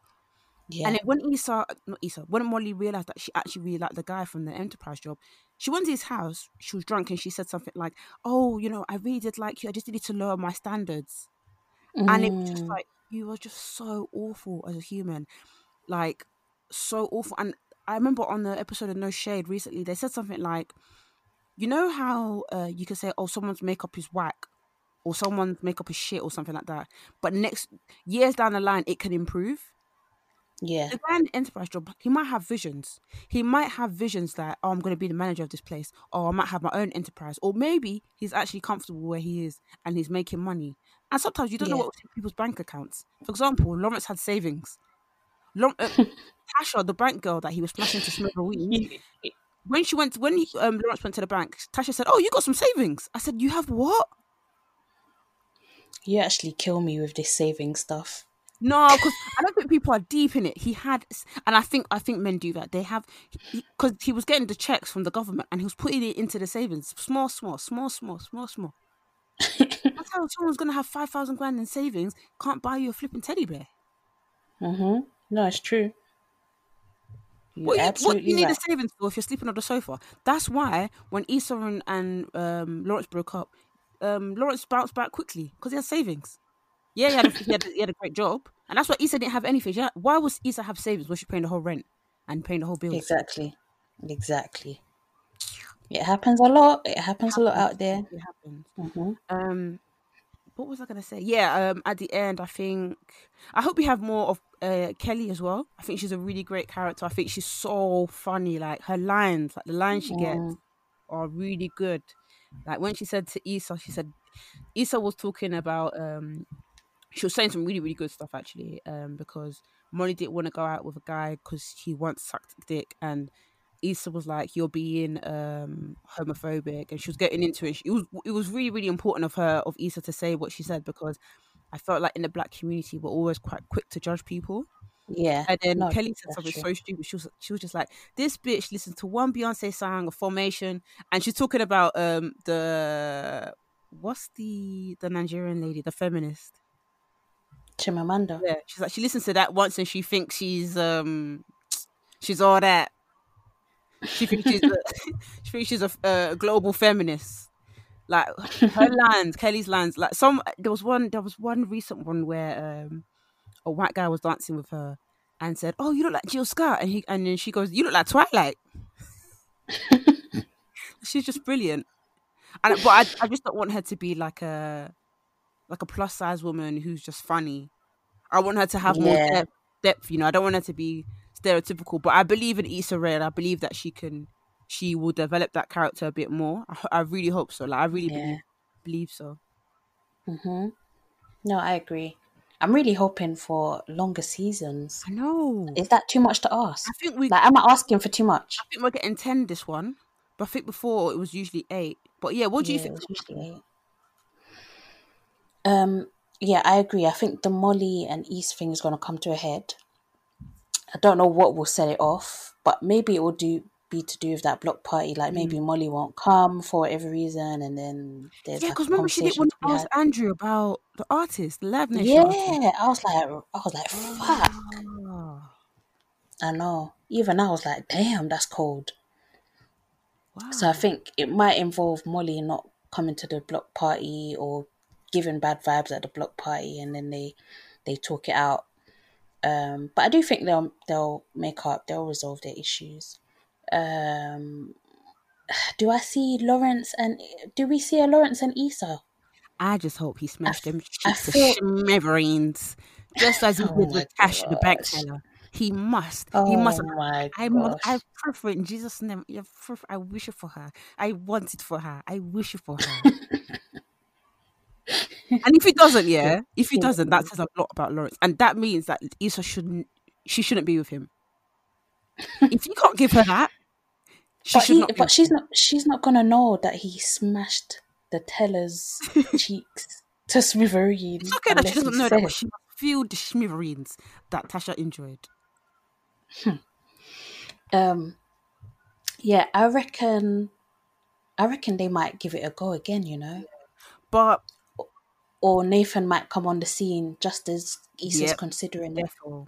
yeah, And then when Issa, not Issa, when Molly realized that she actually really liked the guy from the enterprise job, she went to his house. She was drunk and she said something like, "Oh, you know, I really did like you. I just needed to lower my standards." And it was just Mm, like you were just so awful as a human, like so awful. And I remember on the episode of No Shade recently, they said something like, "You know how uh, you can say, oh, someone's makeup is whack." Or someone's makeup is shit, or something like that. But next years down the line, it can improve yeah, the guy in enterprise job, he might have visions. He might have visions that, oh, I'm going to be the manager of this place, or I might have my own enterprise, or maybe he's actually comfortable where he is and he's making money. And sometimes you don't know Yeah. what's in people's bank accounts. For example, Lawrence had savings. Law- uh, Tasha, the bank girl that he was flashing to smithereens, when she went, when um, Lawrence went to the bank, Tasha said, "Oh, you got some savings." I said, "You have what?" you actually kill me with this saving stuff. No, because I don't think people are deep in it. He had, and I think I think men do that. They have, because he, was getting the checks from the government and he was putting it into the savings, small, small, small, small, small, small. That's how someone's gonna have five thousand grand in savings can't buy you a flipping teddy bear. Mm-hmm. No, it's true. What, you, what you need right. a savings for if you're sleeping on the sofa? That's why when Issa and, and um, Lawrence broke up, um, Lawrence bounced back quickly because he had savings. Yeah, he had, a, he, had a, he had a great job, and that's why Issa didn't have anything. Had- why was Issa have savings when she paying the whole rent and paying the whole bills? Exactly. Exactly. It happens a lot. It happens a lot out there. It happens. hmm Um, what was I gonna say? Yeah. Um, at the end, I think I hope we have more of uh, Kelly as well. I think she's a really great character. I think she's so funny. Like her lines, like the lines she gets, Mm. are really good. Like when she said to Issa, she said Issa was talking about um she was saying some really really good stuff actually um because Molly didn't want to go out with a guy because he once sucked dick and Issa was like you're being um homophobic and she was getting into it. She, it was it was really really important of her of Issa to say what she said because I felt like in the black community we're always quite quick to judge people. Yeah. And then No, Kelly said something true. so stupid. She was she was just like, "This bitch listened to one Beyonce song, a Formation, and she's talking about um the what's the the Nigerian lady, the feminist. Chimamanda. Yeah, she's like she listens to that once and she thinks she's um she's all that. She thinks she's a, she thinks she's a, a global feminist. Like her lines, Kelly's lines. Like some, there was one, there was one recent one where um a white guy was dancing with her and said, "Oh, you look like Jill Scott," and he and then she goes, "You look like Twilight." She's just brilliant, and but I, I just don't want her to be like a like a plus size woman who's just funny. I want her to have more depth, depth. You know, I don't want her to be stereotypical. But I believe in Issa Rae, and I believe that she can, she will develop that character a bit more. I, I really hope so. Like I really Yeah. believe believe so. hmm No, I agree. I'm really hoping for longer seasons. I know. Is that too much to ask? I think we Like, am I asking for too much? I think we're getting ten this one, but I think before it was usually eight. But yeah, what do you think? usually eight. Um, yeah, I agree. I think the Molly and East thing is going to come to a head. I don't know what will set it off, but maybe it will do be to do with that block party. Like maybe Molly won't come for whatever reason, and then there's Yeah, because a remember she didn't want to ask had. Andrew about the artist, the Live Nation. artist. Yeah, I was like, I was like, fuck. Ah, I know. Even I was like, damn, that's cold. wow. So I think it might involve Molly not coming to the block party or giving bad vibes at the block party, and then they they talk it out. Um, but I do think they'll they'll make up. They'll resolve their issues. Um, do I see Lawrence and do we see a Lawrence and Issa? I just hope he smashed them I cheeks to feel- smithereens, just as he Oh did with Cash, the bank teller. He must. Oh he must. my I must. I gosh! prefer it in Jesus' name. I wish it for her. I want it for her. I wish it for her. and if he doesn't, yeah, if he doesn't, that says a lot about Lawrence, and that means that Issa shouldn't. She shouldn't be with him. if you can't give her that, she But, he, not. But she's not. She's not gonna know that he smashed the teller's cheeks to smithereens. It's okay that she doesn't know that, but she feel the smithereens that Tasha enjoyed. Um, yeah, I reckon. I reckon they might give it a go again. You know, But or Nathan might come on the scene just as Issa's Yep. considering it. therefore,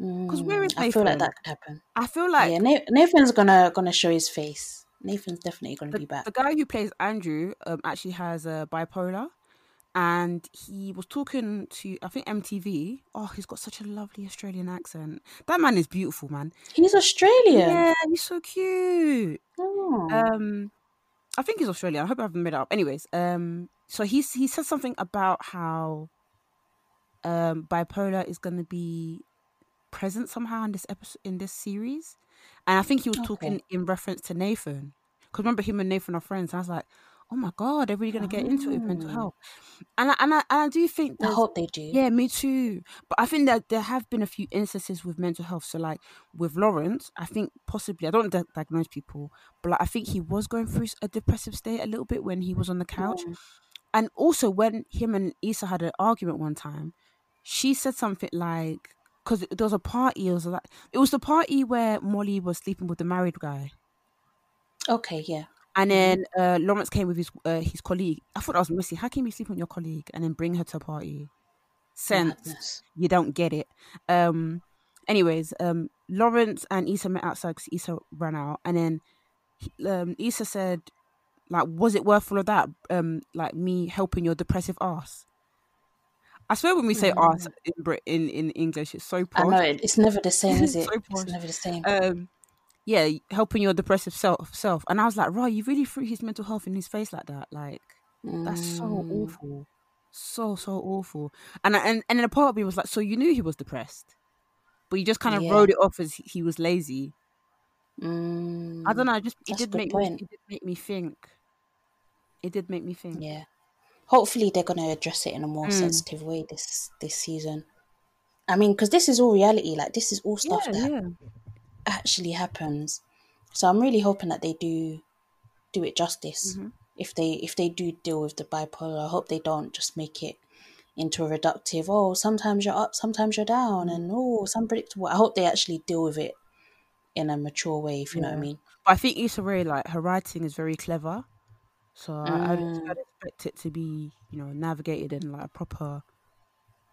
'Cause where is Mm, I feel like that could happen. I feel like yeah, Nathan's gonna gonna show his face. Nathan's definitely gonna the, be back. the guy who plays Andrew um, actually has a bipolar, and he was talking to I think MTV. Oh, he's got such a lovely Australian accent. That man is beautiful, man. He's Australian. Yeah, he's so cute. Oh. Um, I think he's Australian. I hope I haven't made it up. Anyways, um, so he's he said something about how um bipolar is going to be present somehow in this episode in this series, and I think he was talking in reference to Nathan. Because remember him and Nathan are friends. And I was like, oh my god, they're really going to get into it mental Oh. health, and I, and I and I do think I hope they do. yeah, me too. But I think that there have been a few instances with mental health. So, like with Lawrence, I think possibly I don't di- diagnose people, but like, I think he was going through a depressive state a little bit when he was on the couch, Mm. and also when him and Issa had an argument one time, she said something like, "Because there was a party, it was like it was the party where Molly was sleeping with the married guy." Okay, yeah. And then uh, Lawrence came with his uh, his colleague. I thought I was missing. How can you sleep with your colleague and then bring her to a party? Sense Madness. you don't get it. Um, anyways, um, Lawrence and Issa met outside because Issa ran out, and then he- um, Issa said, "Like, was it worth all of that? Um, like me helping your depressive ass." I swear, when we say ass in Brit in in English, it's so poor. I know it, it's never the same, is it? So posh. it's never the same. Um, yeah, helping your depressive self self, and I was like, "Right, you really threw his mental health in his face like that? Like, that's so Mm. awful, so so awful." And I- and and then a part of me was like, "So you knew he was depressed, but you just kind of Yeah. wrote it off as he- was lazy." Mm. I don't know. Just it That's did make me it did make me think. It did make me think. Yeah. Hopefully they're gonna address it in a more Mm. sensitive way this this season. I mean, because this is all reality. Like this is all stuff Yeah, that yeah. actually happens. So I'm really hoping that they do do it justice. Mhm. If they if they do deal with the bipolar, I hope they don't just make it into a reductive. Oh, sometimes you're up, sometimes you're down, Mm. and oh, it's unpredictable. I hope they actually deal with it in a mature way. If you know what I mean. I think Issa Rae, like her writing is very clever, so I, I'd, Mm. I'd expect it to be, you know, navigated in like a proper,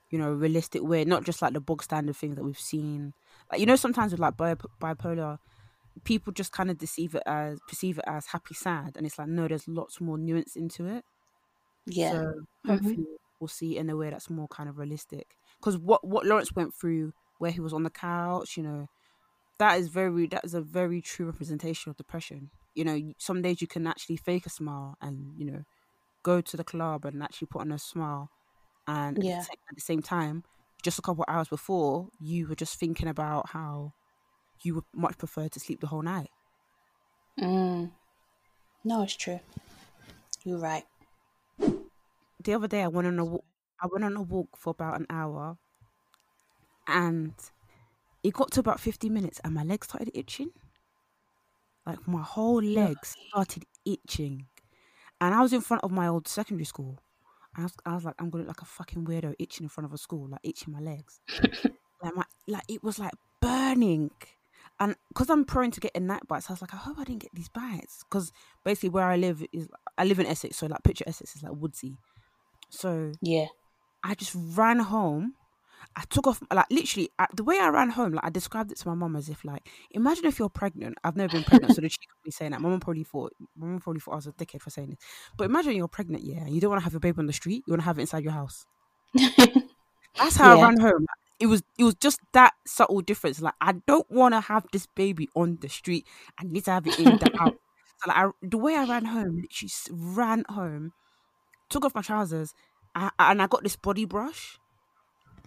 you know, realistic way, not just like the bog standard things that we've seen. Like you know, sometimes with like bi- bipolar, people just kind of deceive it as perceive it as happy sad, and it's like no, there's lots more nuance into it. Yeah. So hopefully we'll see it in a way that's more kind of realistic. Because what what Lawrence went through, where he was on the couch, you know, that is very that is a very true representation of depression. You know, some days you can actually fake a smile and you know go to the club and actually put on a smile, and at the Yeah. at the same time, just a couple of hours before, you were just thinking about how you would much prefer to sleep the whole night. Mm. No, it's true. You're right. the other day I went on a walk. I went on a walk for about an hour, and it got to about fifty minutes, and my legs started itching. Like my whole legs started itching, and I was in front of my old secondary school. I was, I was like, I'm gonna look like a fucking weirdo itching in front of a school, like itching my legs. like my, like it was like burning, and because I'm prone to getting night bites, I was like, I hope I didn't get these bites. Because basically where I live is, I live in Essex, so like picture Essex is like woodsy. So Yeah. I just ran home. I took off like literally I, the way I ran home. Like I described it to my mom as if like imagine if you're pregnant. I've never been pregnant, so the she could be saying that. My mum probably thought my mum probably thought I was a dickhead for saying this. But imagine you're pregnant, yeah, and you don't want to have your baby on the street. You want to have it inside your house. That's how Yeah. I ran home. It was it was just that subtle difference. Like I don't want to have this baby on the street. I need to have it in the house. So like I, the way I ran home, literally ran home, took off my trousers, I, and I got this body brush,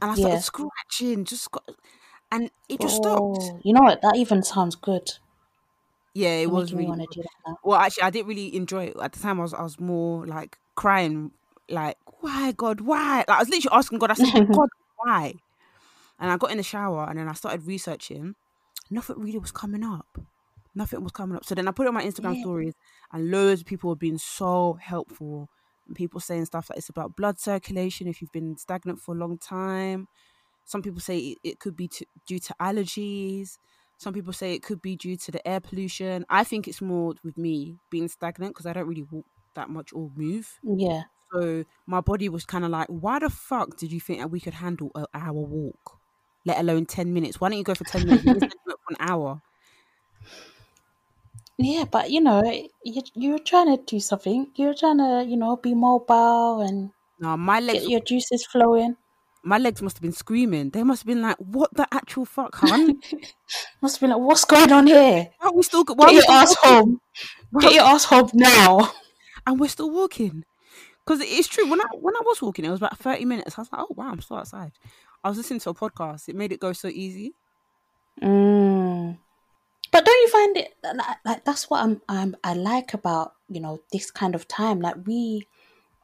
and I started Yeah. scratching. Just got, and it just stopped. Oh, you know what? That even sounds good. Yeah, it was really. want to do that now. Well, actually, I didn't really enjoy it at the time. I was I was more like crying, like why God, why? Like I was literally asking God. I said, God, why? And I got in the shower and then I started researching. Nothing really was coming up. Nothing was coming up. So then I put it on my Instagram Yeah. stories, and loads of people were being so helpful. And people saying stuff like it's about blood circulation if you've been stagnant for a long time. Some people say it, could be to, due to allergies. Some people say it could be due to the air pollution. I think it's more with me being stagnant because I don't really walk that much or move. Yeah. So my body was kind of like, why the fuck did you think that we could handle an hour walk, let alone 10 minutes? Why don't you go for 10 minutes? You instead do it for an hour. Yeah, but you know, you you're trying to do something. You're trying to, you know, be mobile and No, my legs, get your juices flowing. my legs must have been screaming. They must have been like, what the actual fuck, hun? Must be like, what's going on here? Why are we still, why are Get we your still ass walking? home. Get your ass home now. and we're still walking. Because it's true. When I when I was walking, it was about thirty minutes. I was like, oh wow, I'm still outside. I was listening to a podcast. It made it go so easy. Mm. But don't you find it like, like that's what I'm, I'm I like about you know this kind of time? Like we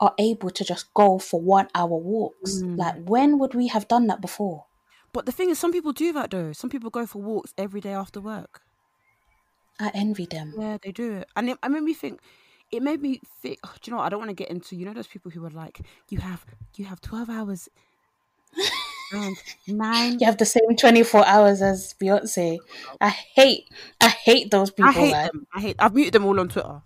are able to just go for one hour walks. Mm. Like when would we have done that before? But the thing is, some people do that though. Some people go for walks every day after work. I envy them. Yeah, they do it, and it, it made me think. It made me think. do you know? What? I don't want to get into. You know those people who are like, you have you have twelve hours and nine. You have the same twenty four hours as Beyonce. I hate I hate those people. I hate man. them. I hate. I've muted them all on Twitter.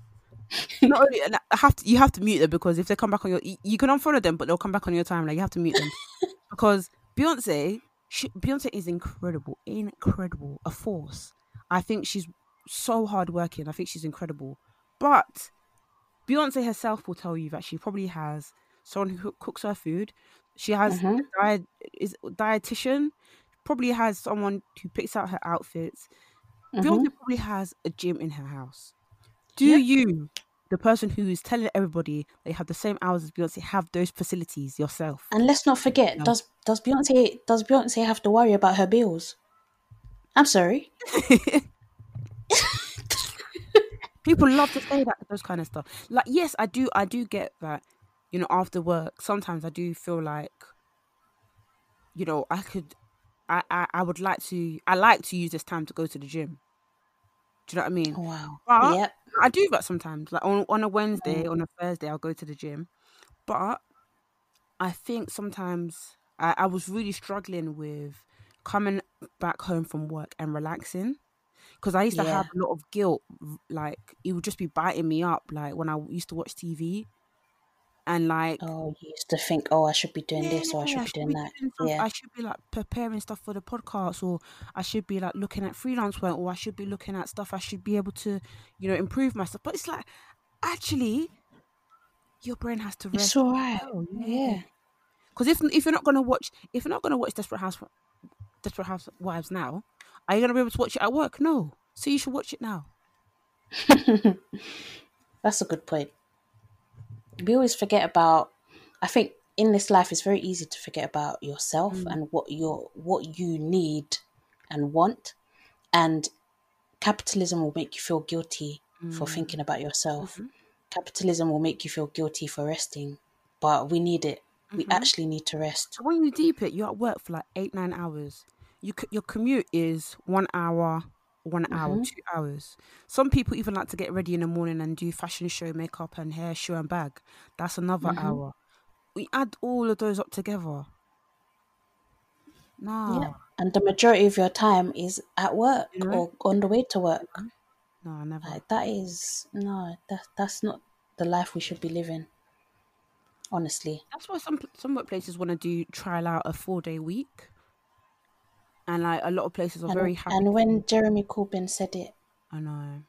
Not only, and I have to. You have to mute them because if they come back on your, you- you can unfollow them, but they'll come back on your timeline. You have to mute them because Beyonce, she, Beyonce is incredible, incredible, a force. I think she's so hardworking. I think she's incredible, but Beyonce herself will tell you that she probably has someone who cooks her food. She has Mhm. a diet, is dietitian. Probably has someone who picks out her outfits. Mhm. Beyonce probably has a gym in her house. Do you, the person who is telling everybody they have the same hours as Beyonce, have those facilities yourself? And let's not forget, No. does does Beyonce does Beyonce have to worry about her bills? I'm sorry. People love to say that those kind of stuff. Like, yes, I do. I do get that. You know, after work, sometimes I do feel like, you know, I could, I, I, I would like to. I like to use this time to go to the gym. Do you know what I mean? Wow. But Yep. I do that sometimes. Like on on a Wednesday, Mm. on a Thursday, I'll go to the gym. But I think sometimes I, I was really struggling with coming back home from work and relaxing because I used to Yeah. have a lot of guilt. Like it would just be biting me up. Like when I used to watch TV, and like Oh, you used to think, oh, I should be doing this or I should be doing that. doing Yeah. I should be like preparing stuff for the podcast, or I should be like looking at freelance work, or I should be looking at stuff I should be able to, you know, improve myself. But it's like, actually, your brain has to rest. It's all right. well, Yeah. Because if if you're not gonna watch, if you're not gonna watch Desperate House, Desperate Housewives now, are you gonna be able to watch it at work? No. So you should watch it now. That's a good point. We always forget about. I think in this life, it's very easy to forget about yourself Mm. and what your what you need and want, and capitalism will make you feel guilty for Mm. thinking about yourself. Mhm. Capitalism will make you feel guilty for resting, but we need it. We Mhm. actually need to rest. When you deep it, you're at work for like eight, nine hours. You c- your commute is one hour, one hour, Mhm. two hours. Some people even like to get ready in the morning and do fashion show, makeup, and hair show and bag. That's another Mhm. hour. We add all of those up together. No, Yeah. And the majority of your time is at work You know? or on the way to work. no, I never. Like that is no, that that's not the life we should be living. Honestly. That's why some some workplaces want to do trial out a four day week, and like a lot of places are And, very happy. and when Jeremy Corbyn said it, I know.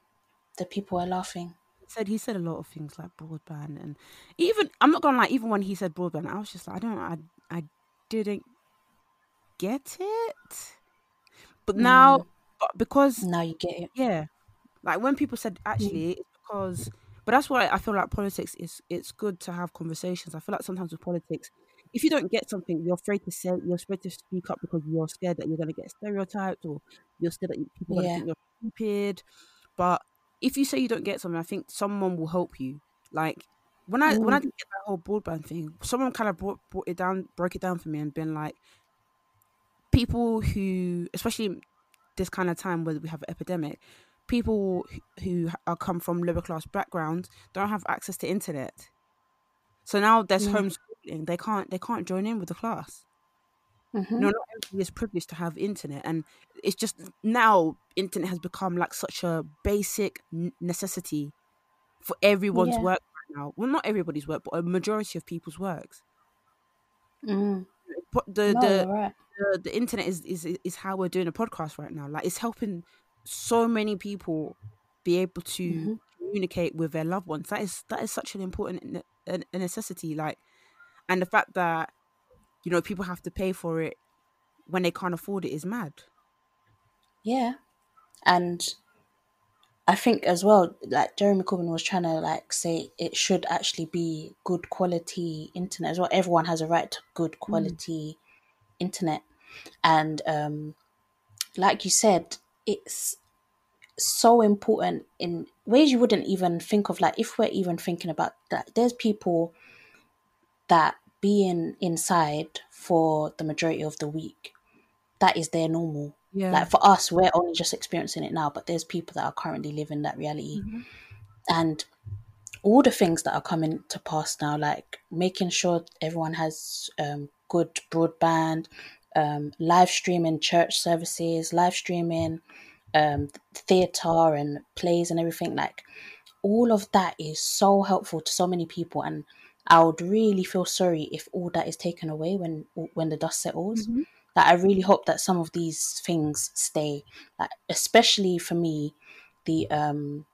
the people were laughing. He said he said a lot of things like broadband and even I'm not gonna lie, even when he said broadband, I was just like I don't I I didn't get it. But mm. now but because Now you get it. yeah. Like when people said actually mm. it's because but that's why I feel like politics is it's good to have conversations. I feel like sometimes with politics, if you don't get something, you're afraid to say you're afraid to speak up because you're scared that you're gonna get stereotyped or you're scared that people are gonna think you're stupid. But if you say you don't get something, I think someone will help you. Like when I when I didn't get that whole broadband thing, someone kind of brought brought it down, broke it down for me, and been like, people who, especially this kind of time where we have an epidemic, people who- who are come from lower class backgrounds don't have access to internet. So now there's Mm. homeschooling. They can't they can't join in with the class. Mhm. You know, not everybody is privileged to have internet, and it's just now internet has become like such a basic necessity for everyone's Yeah. work right now. Well, not everybody's work, but a majority of people's works. Mm. The No, the, right. the the internet is, is is how we're doing a podcast right now. Like it's helping so many people be able to Mhm. communicate with their loved ones. That is that is such an important a necessity. Like, and the fact that you know people have to pay for it when they can't afford it is mad. Yeah. And I think as well, like Jeremy Corbyn was trying to like say it should actually be good quality internet as well. Everyone has a right to good quality internet. And um like you said, it's so important in ways you wouldn't even think of like if we're even thinking about that there's people that being inside for the majority of the week that is their normal Yeah. like for us we're only just experiencing it now but there's people that are currently living that reality Mhm. and all the things that are coming to pass now like making sure everyone has um, good broadband um, live streaming church services live streaming um, theater and plays and everything like all of that is so helpful to so many people and i would really feel sorry if all that is taken away when when the dust settles Mhm. that i really hope that some of these things stay like especially for me the um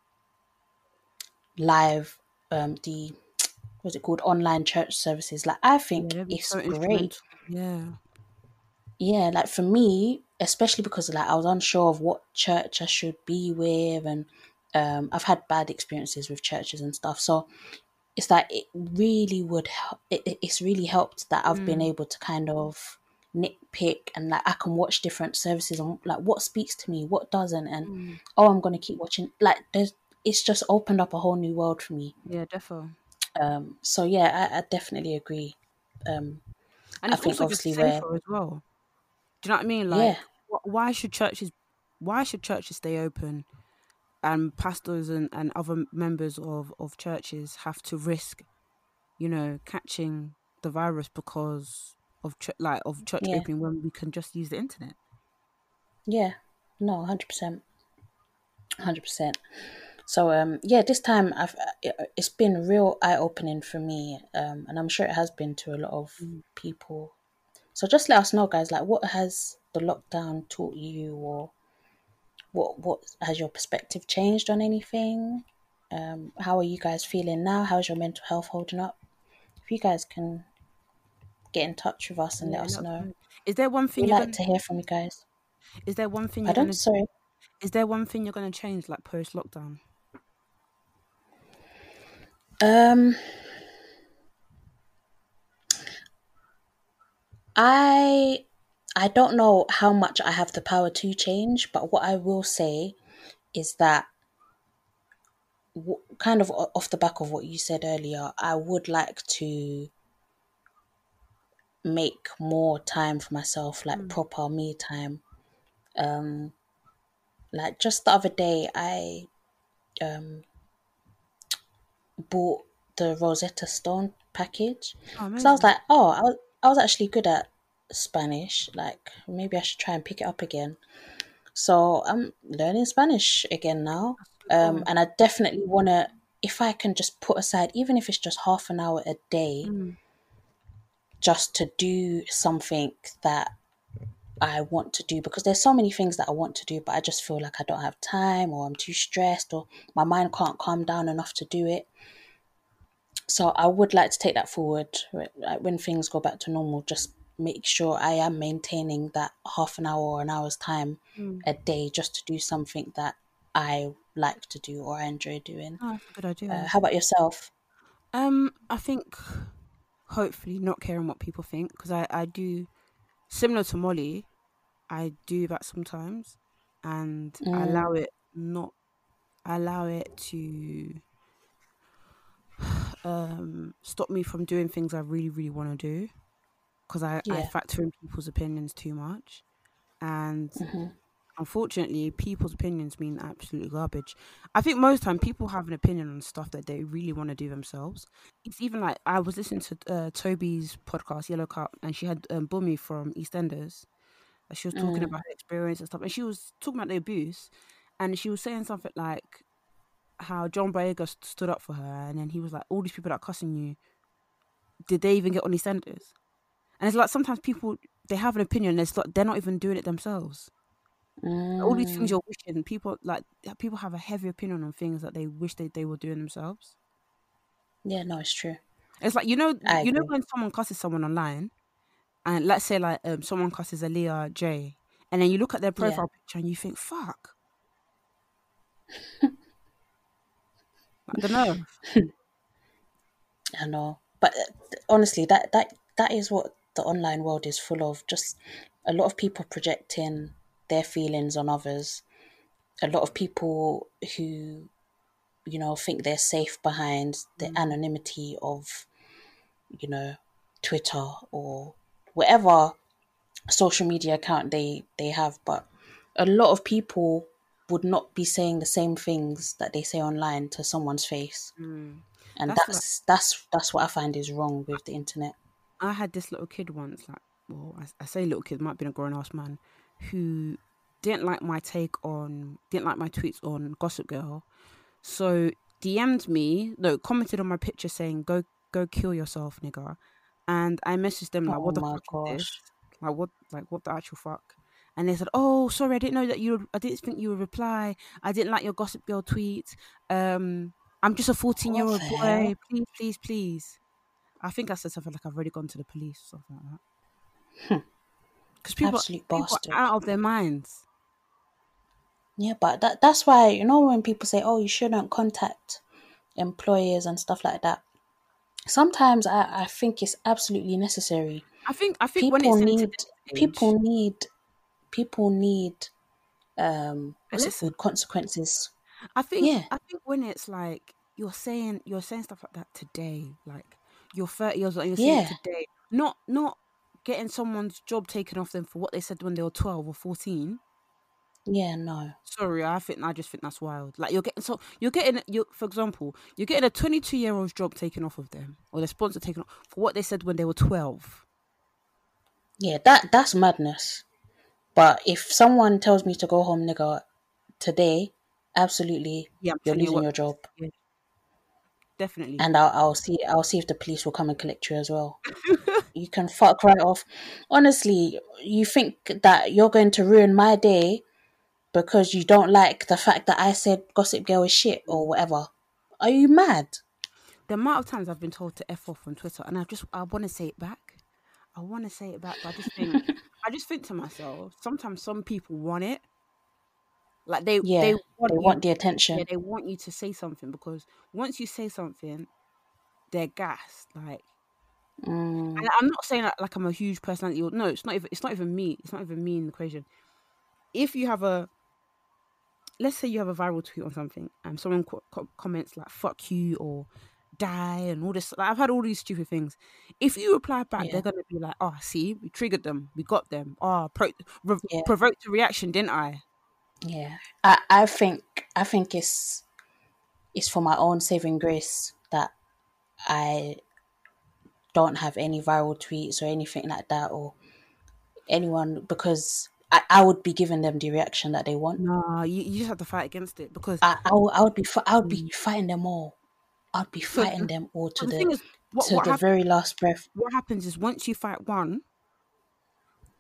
live um the what's it called online church services like i think Yeah, it's so great. Yeah. yeah like for me especially because like i was unsure of what church i should be with and um i've had bad experiences with churches and stuff so it's like it really would help it, it- it's really helped that i've been Mm. able to kind of nitpick and like i can watch different services and like what speaks to me what doesn't and Mm. oh i'm gonna keep watching like there's it's just opened up a whole new world for me. Yeah, definitely. Um, so yeah, I, I definitely agree. Um, And I it's think obviously where- safer as well. Do you know what I mean? Like, yeah, why should churches why should churches stay open and pastors and, and other members of, of churches have to risk you know catching the virus because of ch- like of church Yeah. opening when we can just use the internet yeah, no, hundred percent, hundred percent. So um, yeah, this time I've it, it's been real eye opening for me, um, and I'm sure it has been to a lot of Mm. people. So just let us know, guys. Like, what has the lockdown taught you, or what what has your perspective changed on anything? Um, how are you guys feeling now? How's your mental health holding up? If you guys can get in touch with us and Yeah, let us know, is there one thing you're like gonna, to hear from you guys. is there one thing you're Pardon? gonna Sorry. is there one thing you're gonna change like post lockdown Um, I I don't know how much I have the power to change, but what I will say is that w- kind of off the back of what you said earlier, I would like to make more time for myself, like Mm. proper me time. Um, like just the other day, I um bought the Rosetta Stone package. oh, So I was like, oh, I was, I was actually good at Spanish. Like, maybe I should try and pick it up again. So I'm learning Spanish again now. Um, and I definitely want to, if I can just put aside, even if it's just half an hour a day, Mm. just to do something that I want to do because there's so many things that I want to do, but I just feel like I don't have time or I'm too stressed or my mind can't calm down enough to do it. So I would like to take that forward like when things go back to normal. Just make sure I am maintaining that half an hour or an hour's time Mm. a day just to do something that I like to do or I enjoy doing. Oh, that's a good idea Uh, how about yourself? Um, I think hopefully not caring what people think because I I do similar to Molly, I do that sometimes, and I Mm, allow it not I allow it to um stop me from doing things I really really want to do because I I factor in people's opinions too much, and hmm unfortunately people's opinions mean absolute garbage. I think most time people have an opinion on stuff that they really want to do themselves. It's even like i was listening to uh, toby's podcast yellow cup and she had um, bummy from eastenders. She was talking Mm, about her experience and stuff and she was talking about the abuse and she was saying something like how john Boyega st- stood up for her and then he was like all these people that are cussing you did they even get on eastenders and it's like sometimes people they have an opinion and it's like they're not even doing it themselves all these things mm. you're wishing people like people have a heavy opinion on things that they wish they, they were doing themselves Yeah, no, it's true. it's like you know I you know when someone cusses someone online and let's say like um someone cusses Aaliyah J and then you look at their Yeah. profile picture and you think fuck I don't know. I know, but uh, honestly, that that that is what the online world is full of. Just a lot of people projecting their feelings on others. A lot of people who, you know, think they're safe behind the Mm. anonymity of, you know, Twitter or whatever social media account they they have. But a lot of people would not be saying the same things that they say online to someone's face Mm. and that's that's that's that's what I find is wrong with the internet. I had this little kid once, like, well, I, I say little kid, might have been a grown ass man, who didn't like my take on, didn't like my tweets on Gossip Girl. So DM'd me, no, commented on my picture saying, "Go, go, kill yourself, nigga." And I messaged them like, Oh "What the my fuck is this? Like, what, like, what the actual fuck?" And they said, "Oh, sorry, I didn't know that you. I didn't think you would reply. I didn't like your Gossip Girl tweet. Um, I'm just a 14 year old boy. Please, please, please." I think I said something like I've already gone to the police or something like that. Hmm. Because people, Absolute people bastard. are out of their minds. Yeah, but that that's why you know when people say, "Oh, you shouldn't contact employers and stuff like that." Sometimes I, I think it's absolutely necessary. I think I think when People it's need people need people need um but what's it listen, consequences. I think Yeah. I think when it's like you're saying you're saying stuff like that today, like you're 30 years old and you're saying Yeah. today, not not getting someone's job taken off them for what they said when they were 12 or 14. Yeah, no. Sorry, I think I just think that's wild. Like you're getting so you're getting you for example, you're getting a 22 year old's job taken off of them or their sponsor taken off for what they said when they were 12. Yeah, that that's madness. But if someone tells me to go home, nigga, today, absolutely, Yeah, I'm you're you losing what, your job, definitely. and I'll I'll see I'll see if the police will come and collect you as well. you can fuck right off. Honestly, you think that you're going to ruin my day because you don't like the fact that I said Gossip Girl is shit or whatever? Are you mad? the amount of times I've been told to f off on Twitter, and I just I want to say it back. I want to say it back, but I just think I just think to myself. Sometimes some people want it, like they Yeah, they they want you, the attention. yeah, they want you to say something because once you say something, they're gassed. Like, Mm, and I'm not saying that like I'm a huge personality. Or, no, it's not even. It's not even me. It's not even me in the equation. If you have a, let's say you have a viral tweet on something, and someone co- co- comments like "fuck you" or "die" and all this. Like, I've had all these stupid things. If you reply back, Yeah. they're gonna be like, "Oh, see, we triggered them. We got them. Oh, pro- re- Yeah. provoked a reaction, didn't I?" Yeah, I I think I think it's it's for my own saving grace that I don't have any viral tweets or anything like that or anyone because I, I would be giving them the reaction that they want. No, you, you just have to fight against it because I I would, I would be I would be mm. fighting them all. I'd be fighting them all to the the is, what to what, the hap- very last breath. what happens is once you fight one,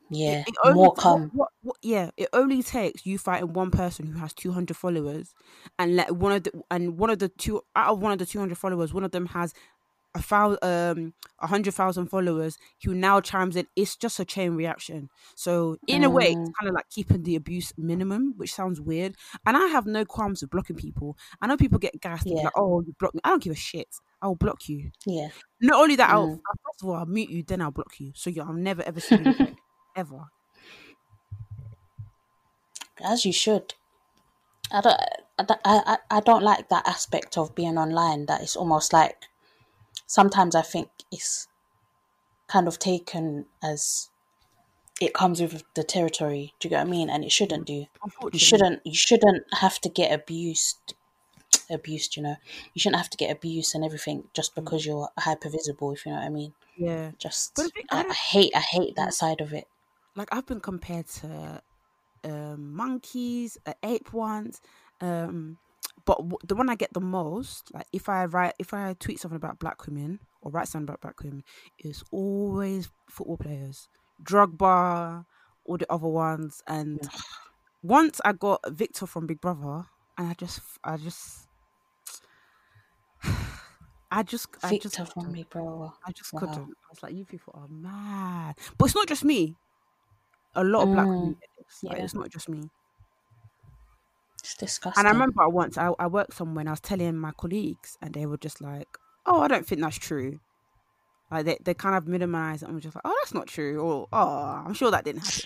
Yeah, it only more come. What, what, what, yeah, it only takes you fighting one person who has two hundred followers, and let one of the and one of the two out of one of the two hundred followers, one of them has a thousand um a hundred thousand followers who now chimes in. It's just a chain reaction. So in a way, it's Mm. kind of like keeping the abuse minimum, which sounds weird. And I have no qualms with blocking people. I know people get gassed Yeah. like, "Oh, you block me." I don't give a shit. I'll block you. Yeah, Not only that, I'll Mm. first of all I'll mute you, then I'll block you. So you, I'll never ever see you ever. as you should. I don't, I, I, I don't like that aspect of being online. That it's almost like sometimes I think it's kind of taken as it comes with the territory. Do you get what I mean? And it shouldn't do. You shouldn't. You shouldn't have to get abused. Abused, you know. You shouldn't have to get abuse and everything just because you're hyper visible. If you know what I mean. Yeah, Just I, I hate. I hate that side of it. Like I've been compared to um, monkeys, uh, ape ones, um, but w- the one I get the most, like if I write, if I tweet something about black women or write something about black women, is always football players, drug bar, all the other ones, and once I got Victor from Big Brother, and I just, I just. I just, I just, Victor from me, bro. I just Wow. couldn't. I was like, you people are mad. But it's not just me. A lot of black Mm, women get this. Like, yeah. it's not just me. It's disgusting. And I remember once I, I worked somewhere and I was telling my colleagues, and they were just like, oh, I don't think that's true. Like, they, they kind of minimize it and were just like, oh, that's not true. Or, oh, I'm sure that didn't happen.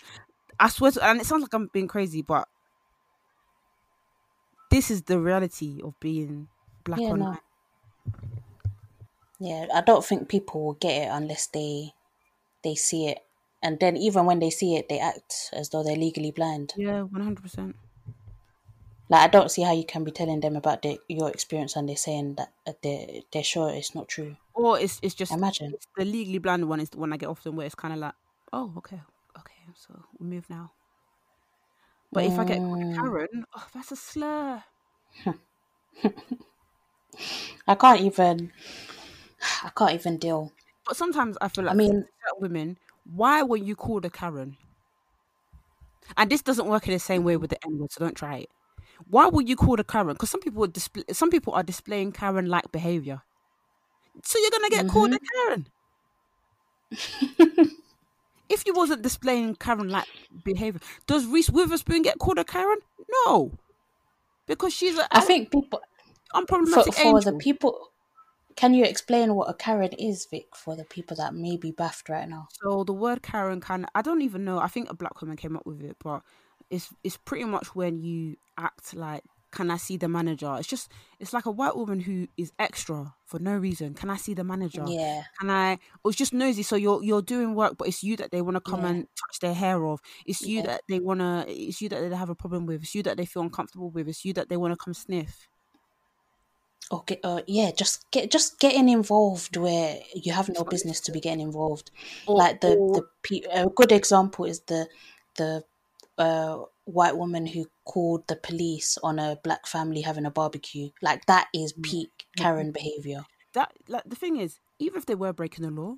I swear, to, and it sounds like I'm being crazy, but this is the reality of being black Yeah, no. online. Yeah, I don't think people will get it unless they they see it, and then even when they see it, they act as though they're legally blind. Yeah, 100%. Like I don't see how you can be telling them about the, your experience and they're saying that uh, they're they're sure it's not true. Or it's, it's just Imagine. it's the legally blind one is the one I get often where it's kind of like, oh, okay, okay, so we move now. But if I get Mm. Karen, oh, that's a slur. I can't even. I can't even deal. But sometimes I feel like I mean- women, why were you called a Karen? And this doesn't work in the same way with the N word, so don't try it. Why were you called a Karen? Because some people are display, some people are displaying Karen like behavior. So you're gonna get called a mm-hmm. Karen. if you wasn't displaying Karen like behavior, does Reese Witherspoon get called a Karen? No, because she's a I think people for, unproblematic for angel. the people. Can you explain what a Karen is, Vic, for the people that may be baffed right now? So the word Karen kind of I don't even know. I think a black woman came up with it, but it's it's pretty much when you act like can I see the manager? It's just it's like a white woman who is extra for no reason. Can I see the manager? Yeah. Can I? Or it's just nosy. So you're you're doing work, but it's you that they want to come Yeah. and touch their hair off. It's you Yeah. that they wanna. It's you that they have a problem with. It's you that they feel uncomfortable with. It's you that they want to come sniff. Or get, uh, yeah, just get just getting involved where you have no business to be getting involved. Oh, like the oh. the a good example is the the uh, white woman who called the police on a black family having a barbecue. Like that is mm. peak mm, mm, Karen behavior. that like the thing is, even if they were breaking the law,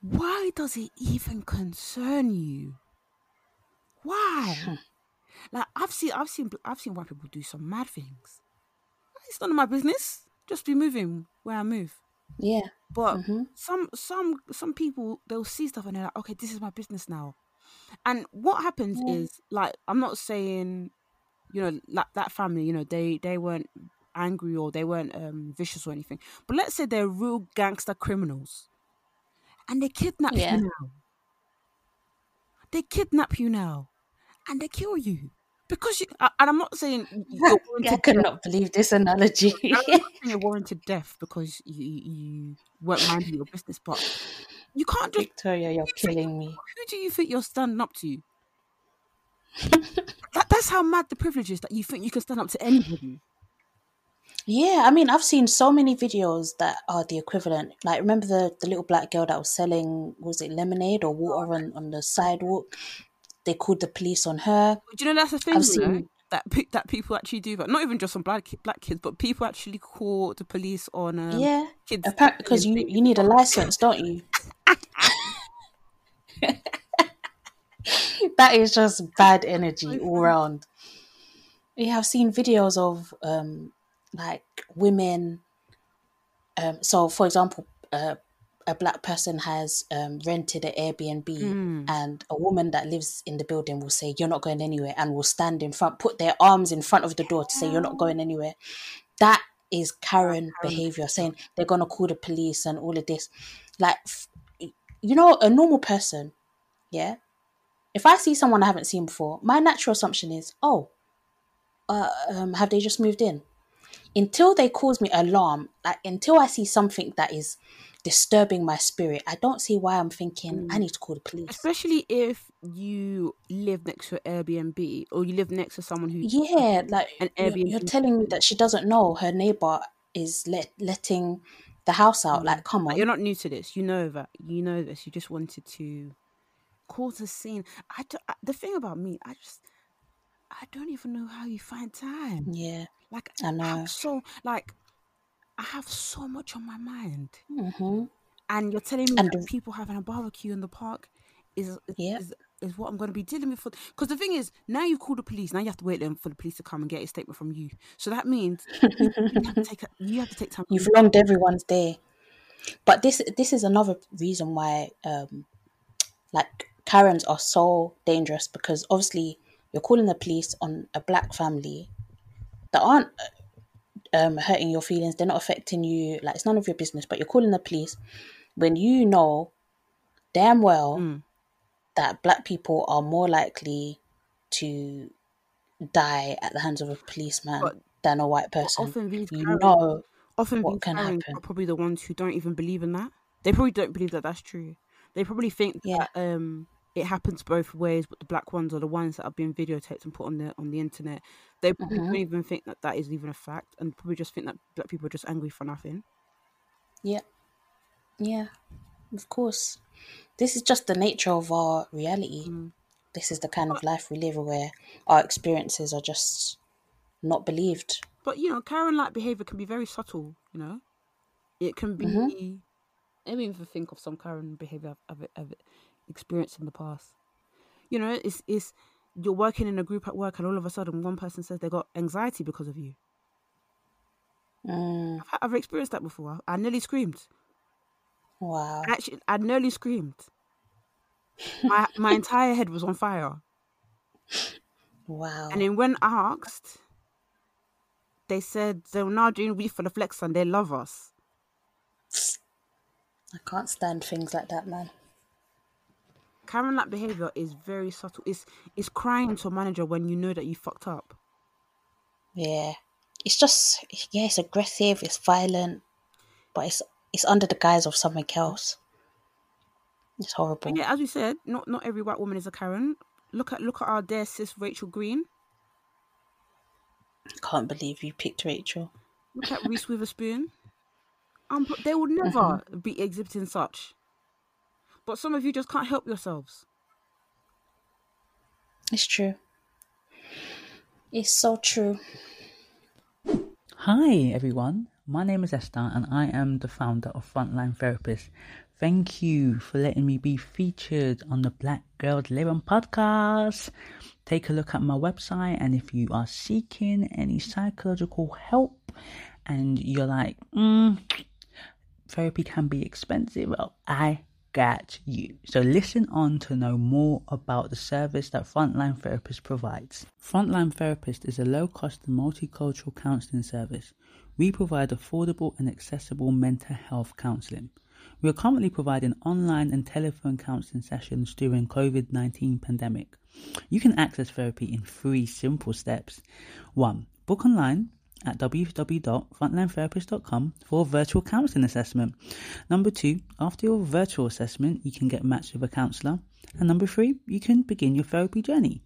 why does it even concern you? Why? Hmm. like I've seen, I've seen, I've seen white people do some mad things. It's none of my business. Just be moving where I move. Yeah. But Mhm. some some some people they'll see stuff and they're like, okay, this is my business now. And what happens Yeah. is like I'm not saying, you know, like that family, you know, they they weren't angry or they weren't um vicious or anything. But let's say they're real gangster criminals. And they kidnap Yeah. you now. They kidnap you now. And they kill you. Because you and I'm not saying you're I warranted could not believe this analogy. I'm not saying you're warranted death because you, you weren't minding your business, but you can't just. Victoria, you're killing me. Who do you think you're standing up to? that, that's how mad the privilege is that you think you can stand up to anybody. Yeah, I mean, I've seen so many videos that are the equivalent. Like, remember the, the little black girl that was selling, was it lemonade or water on, on the sidewalk? They called the police on her. Do you know that's the thing? Seen- that that people actually do, but not even just on black black kids, but people actually call the police on um, yeah, kids because you, you need a license, don't you? that is just bad energy all round. Yeah, I've seen videos of um, like women. Um, so, for example, uh, a black person has um, rented an Airbnb, Mm. and a woman that lives in the building will say, "You're not going anywhere," and will stand in front, put their arms in front of the door to say, "You're not going anywhere." That is Karen behavior, saying they're gonna call the police and all of this. Like, you know, a normal person, yeah. If I see someone I haven't seen before, my natural assumption is, "Oh, uh, um, have they just moved in?" Until they cause me alarm, like until I see something that is disturbing my spirit, I don't see why I'm thinking I mm. need to call the police. especially if you live next to an Airbnb or you live next to someone who Yeah, like An you're, you're telling me that she doesn't know her neighbor is let letting the house out. Like, mm. come on. you're not new to this. You know that. You know this. You just wanted to cause a scene. I, do, I the thing about me, I just I don't even know how you find time. Yeah. Like I know. have so like I have so much on my mind, hmm and you're telling me And that the- people having a barbecue in the park is is, Yeah. is, is what I'm going to be dealing with. Because the thing is, now you've called the police. Now you have to wait for the police to come and get a statement from you. So that means you, you have to take you have to take time. You've longed everyone's day. But this this is another reason why um like Karens are so dangerous because obviously you're calling the police on a black family that aren't um hurting your feelings, they're not affecting you, like it's none of your business, but you're calling the police when you know damn well Mm. that black people are more likely to die at the hands of a policeman But- than a white person. often these you Karens- know often what these can happen. are probably the ones who don't even believe in that. They probably don't believe that that's true. They probably think Yeah. that um it happens both ways, but the black ones are the ones that are being videotaped and put on the on the internet. They probably Mhm. don't even think that that is even a fact, and probably just think that black people are just angry for nothing. Yeah. Yeah. Of course. This is just the nature of our reality. Mm. This is the kind of life we live where our experiences are just not believed. But you know, Karen-like behavior can be very subtle. You know, it can be. Mhm. I even think of some Karen behavior I've, I've, I've experienced in the past. You know, it's it's you're working in a group at work, and all of a sudden, one person says they got anxiety because of you. Mm, I've, I've experienced that before. I nearly screamed. wow. Actually, I nearly screamed. My my entire head was on fire. Wow. And then when asked, they said they're now doing we for the flex and they love us. I can't stand things like that, man. Karen like behavior is very subtle. It's it's crying to a manager when you know that you fucked up. Yeah, it's just yeah, it's aggressive, it's violent, but it's it's under the guise of something else. It's horrible. Yeah, as we said, not not every white woman is a Karen. Look at look at our dear sis Rachel Green. I Can't believe you picked Rachel. Look at Reese Witherspoon. Um, they would never be exhibiting such. But some of you just can't help yourselves. It's true. It's so true. Hi everyone, my name is Esther and I am the founder of Frontline Therapist. Thank you for letting me be featured on the Black Girls Living podcast. Take a look at my website and if you are seeking any psychological help and you're like, mm, therapy can be expensive, well, I got you. So listen on to know more about the service that Frontline Therapist provides. Frontline Therapist is a low-cost multicultural counseling service. We provide affordable and accessible mental health counseling. We are currently providing online and telephone counseling sessions during COVID-19 pandemic. You can access therapy in three simple steps. 1. Book online at www.frontlinetherapist.com for a virtual counseling assessment. Number two, after your virtual assessment, you can get matched with a counselor. And number three, you can begin your therapy journey.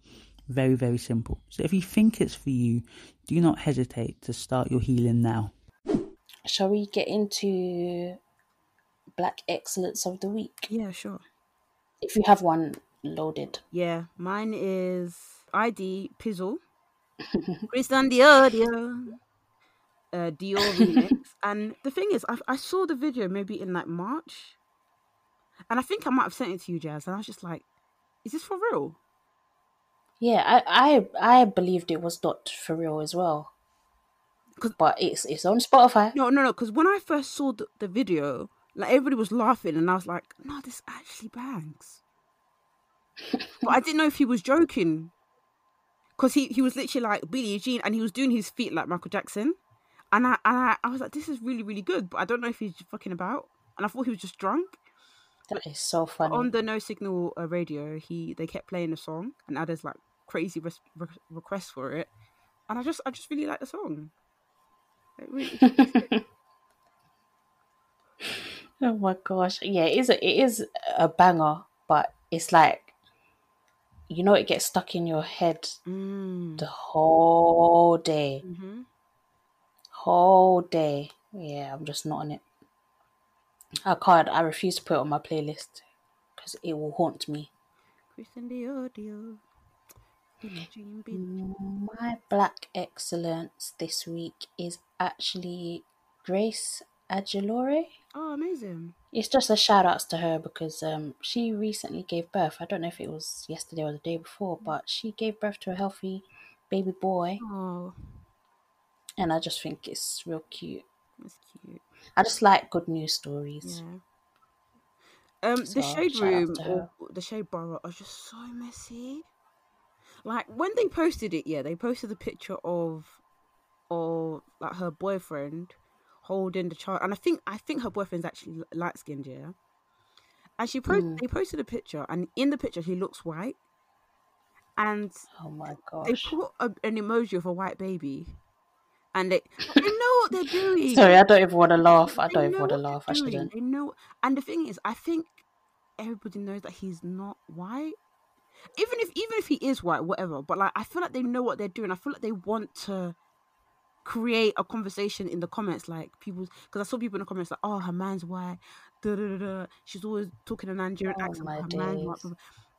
Very, very simple. So if you think it's for you, do not hesitate to start your healing now. Shall we get into Black Excellence of the Week? Yeah, sure. If you have one loaded. Yeah, mine is ID Pizzle. Christian Dior, Dior. Uh, Dior remix. and the thing is, I, I saw the video maybe in like March. And I think I might have sent it to you, Jazz. And I was just like, is this for real? Yeah, I I, I believed it was not for real as well. 'Cause- But it's it's on Spotify. No, no, no. Because when I first saw the, the video, like everybody was laughing, and I was like, "No, this actually bangs." but I didn't know if he was joking, because he, he was literally like Billie Jean, and he was doing his feet like Michael Jackson, and I and I, I was like, "This is really really good," but I don't know if he's fucking about, and I thought he was just drunk. That is so funny. On the No Signal uh, radio, he they kept playing the song, and now there's like crazy res- re- requests for it, and I just I just really like the song. It really, oh my gosh. Yeah, it is a, it is a banger, but it's like you know it gets stuck in your head mm. the whole day. hmm Whole day. Yeah, I'm just not on it. I can't I refuse to put it on my playlist because it will haunt me. Christian Dior, Dior. Billie Jean, Billie Jean. My black excellence this week is actually Grace Aguilore. Oh, amazing. It's just a shout outs to her because um, she recently gave birth. I don't know if it was yesterday or the day before, but she gave birth to a healthy baby boy, Oh, and I just think it's real cute. that's cute. I just like good news stories. Yeah. Um, So, the shade room or the shade borough are just so messy. Like when they posted it, yeah, they posted a picture of, of like her boyfriend holding the child, and I think I think her boyfriend's actually light skinned, yeah. And she posted, Mm. they posted a picture, and in the picture he looks white, and Oh my they put a, an emoji of a white baby, and they they know what they're doing. Sorry, I don't even want to laugh. I don't even want to laugh. I shouldn't. They know, and the thing is, I think everybody knows that he's not white. Even if even if he is white, whatever. But like, I feel like they know what they're doing. I feel like they want to create a conversation in the comments, like people. Because I saw people in the comments like, "Oh, her man's white." She's always talking a Nigerian Oh, accent.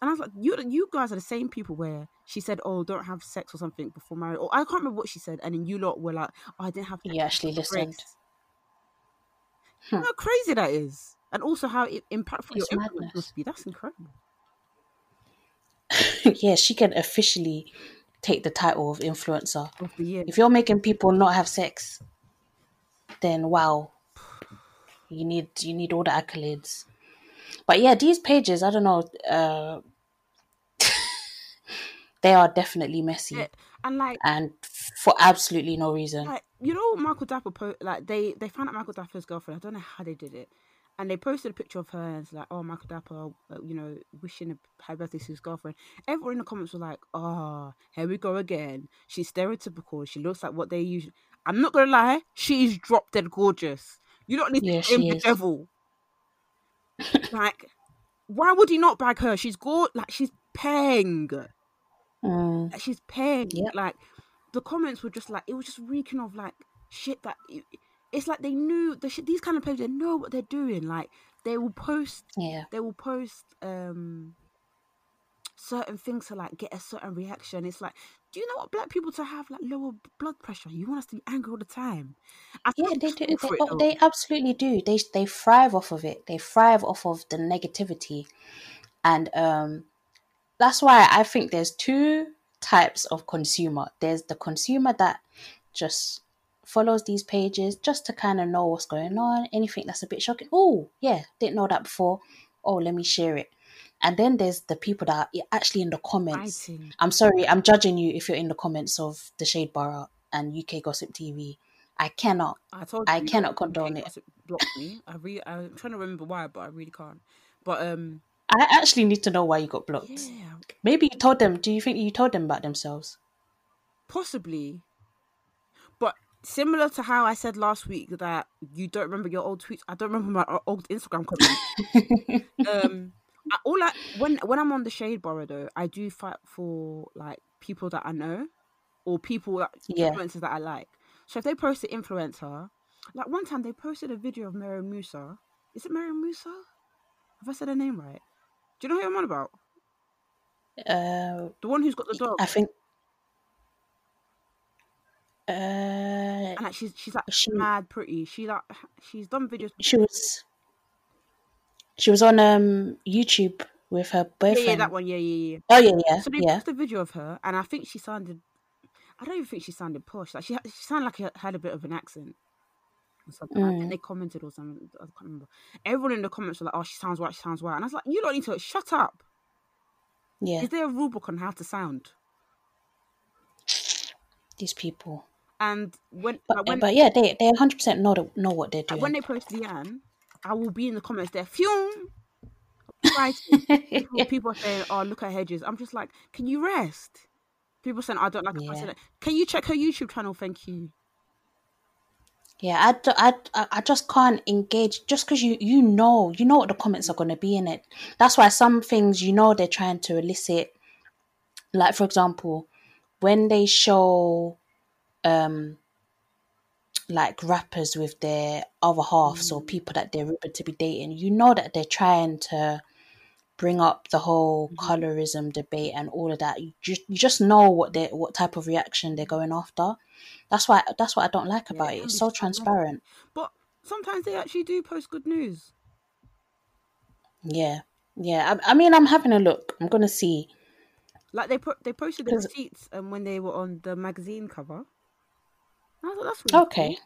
My Her man's white. days. blah, blah. And I was like, you you guys are the same people where she said, "Oh, don't have sex or something before marriage," or I can't remember what she said, and then you lot were like, "Oh, I didn't have." sex You actually before listened. Grace." You know how crazy that is, and also how i- impactful It's your madness. must be. That's incredible. yeah, she can officially take the title of influencer. Of the year. If you're making people not have sex, then wow, you need you need all the accolades. But yeah, these pages, I don't know, uh, they are definitely messy Yeah, and like, and for absolutely no reason. like you know, Michael Dapaah po- like they they found out Michael Dapaah's girlfriend. I don't know how they did it, and they posted a picture of her and it's like, oh, Michael Dapaah, uh, you know, wishing a happy birthday to his girlfriend. Everyone in the comments were like, oh, here we go again. She's stereotypical. She looks like what they usually. I'm not gonna lie, she is drop dead gorgeous. You don't need Yeah, to aim the devil. Like, why would he not bag her? She's good. Like she's paying. Mm, Like she's paying. Yep. Like the comments were just like it was just reeking of like shit that it, it's like they knew the shit. These kind of pages they know what they're doing. Like they will post yeah. they will post um certain things to like get a certain reaction. It's like, do you know what black people to have like lower blood pressure? You want us to be angry all the time. I Yeah, they do. They, oh, they absolutely do. They they thrive off of it. They thrive off of the negativity, and um, that's why I think there's two types of consumer. There's the consumer that just follows these pages just to kind of know what's going on. Anything that's a bit shocking. Oh, yeah, didn't know that before. Oh, let me share it. And then there's the people that are actually in the comments. I'm sorry, I'm judging you if you're in the comments of the Shade Bar and UK Gossip TV. I cannot. I told I you, cannot UK condone it. Blocked me. I really, I'm trying to remember why, but I really can't. But um, I actually need to know why you got blocked. yeah, Maybe you told them. Do you think you told them about themselves? possibly. But similar to how I said last week that you don't remember your old tweets, I don't remember my old Instagram comments. um, I, all I when when I'm on the shade bar though, I do fight for like people that I know or people that Yeah. influencers that I like. So if they post an influencer, like one time they posted a video of Mary Musa. Is it Mary Musa? Have I said her name right? Do you know who I'm on about? Uh, The one who's got the dog. I think. Uh, and like she's she's like she- mad pretty. She like she's done videos. she was. She was on um YouTube with her boyfriend. yeah, that one. Yeah, yeah, yeah. Oh yeah, yeah, So they yeah. posted a video of her, and I think she sounded. I don't even think she sounded posh. Like she, she sounded like she had a bit of an accent. Or something. I Mm. think they commented or something. I can't remember. Everyone in the comments were like, "Oh, she sounds white. She sounds white," and I was like, "You don't need to shut up." Yeah, Is there a rule book on how to sound? these people. And when, But like, when, but yeah, they they hundred percent know know what they're doing. when they post Leanne, I will be in the comments there. Fume. Right. people, people are saying, "Oh, look at Hedges." I'm just like, "Can you rest?" People saying, "I don't like." Yeah. personality." Can you check her YouTube channel? Thank you. Yeah, I, I, I just can't engage just because you you know you know what the comments are going to be in it. That's why some things you know they're trying to elicit. Like for example, when they show, um, like rappers with their other halves or people that they're rumored to be dating, you know that they're trying to bring up the whole mm-hmm. colorism debate and all of that. You just you just know what they what type of reaction they're going after. That's why that's what I don't like about it it. It's so transparent. But sometimes they actually do post good news. Yeah, yeah. I, I mean, I'm having a look. I'm gonna see. Like they put they posted the receipts and when they were on the magazine cover. Thought that's really Okay, cool.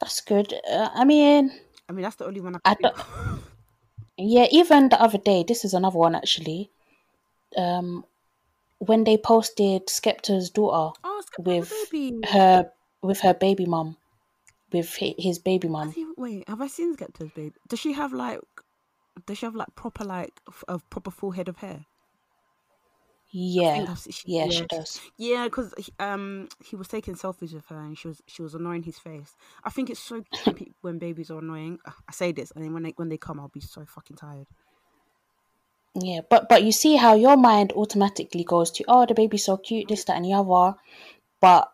that's good. Uh, I mean, I mean that's the only one I I yeah. Even the other day, this is another one actually. Um, when they posted Skepta's daughter Oh, with baby. her with her baby mum, with his baby mum. wait, have I seen Skepta's baby? Does she have like does she have like proper like a proper full head of hair? I Yeah, she- yeah, she she- does. Yeah, because um he was taking selfies with her and she was she was annoying his face. I think it's so cute when babies are annoying. Ugh, I say this and then when they when they come, I'll be so fucking tired. Yeah, but but you see how your mind automatically goes to oh the baby's so cute this that and the other, but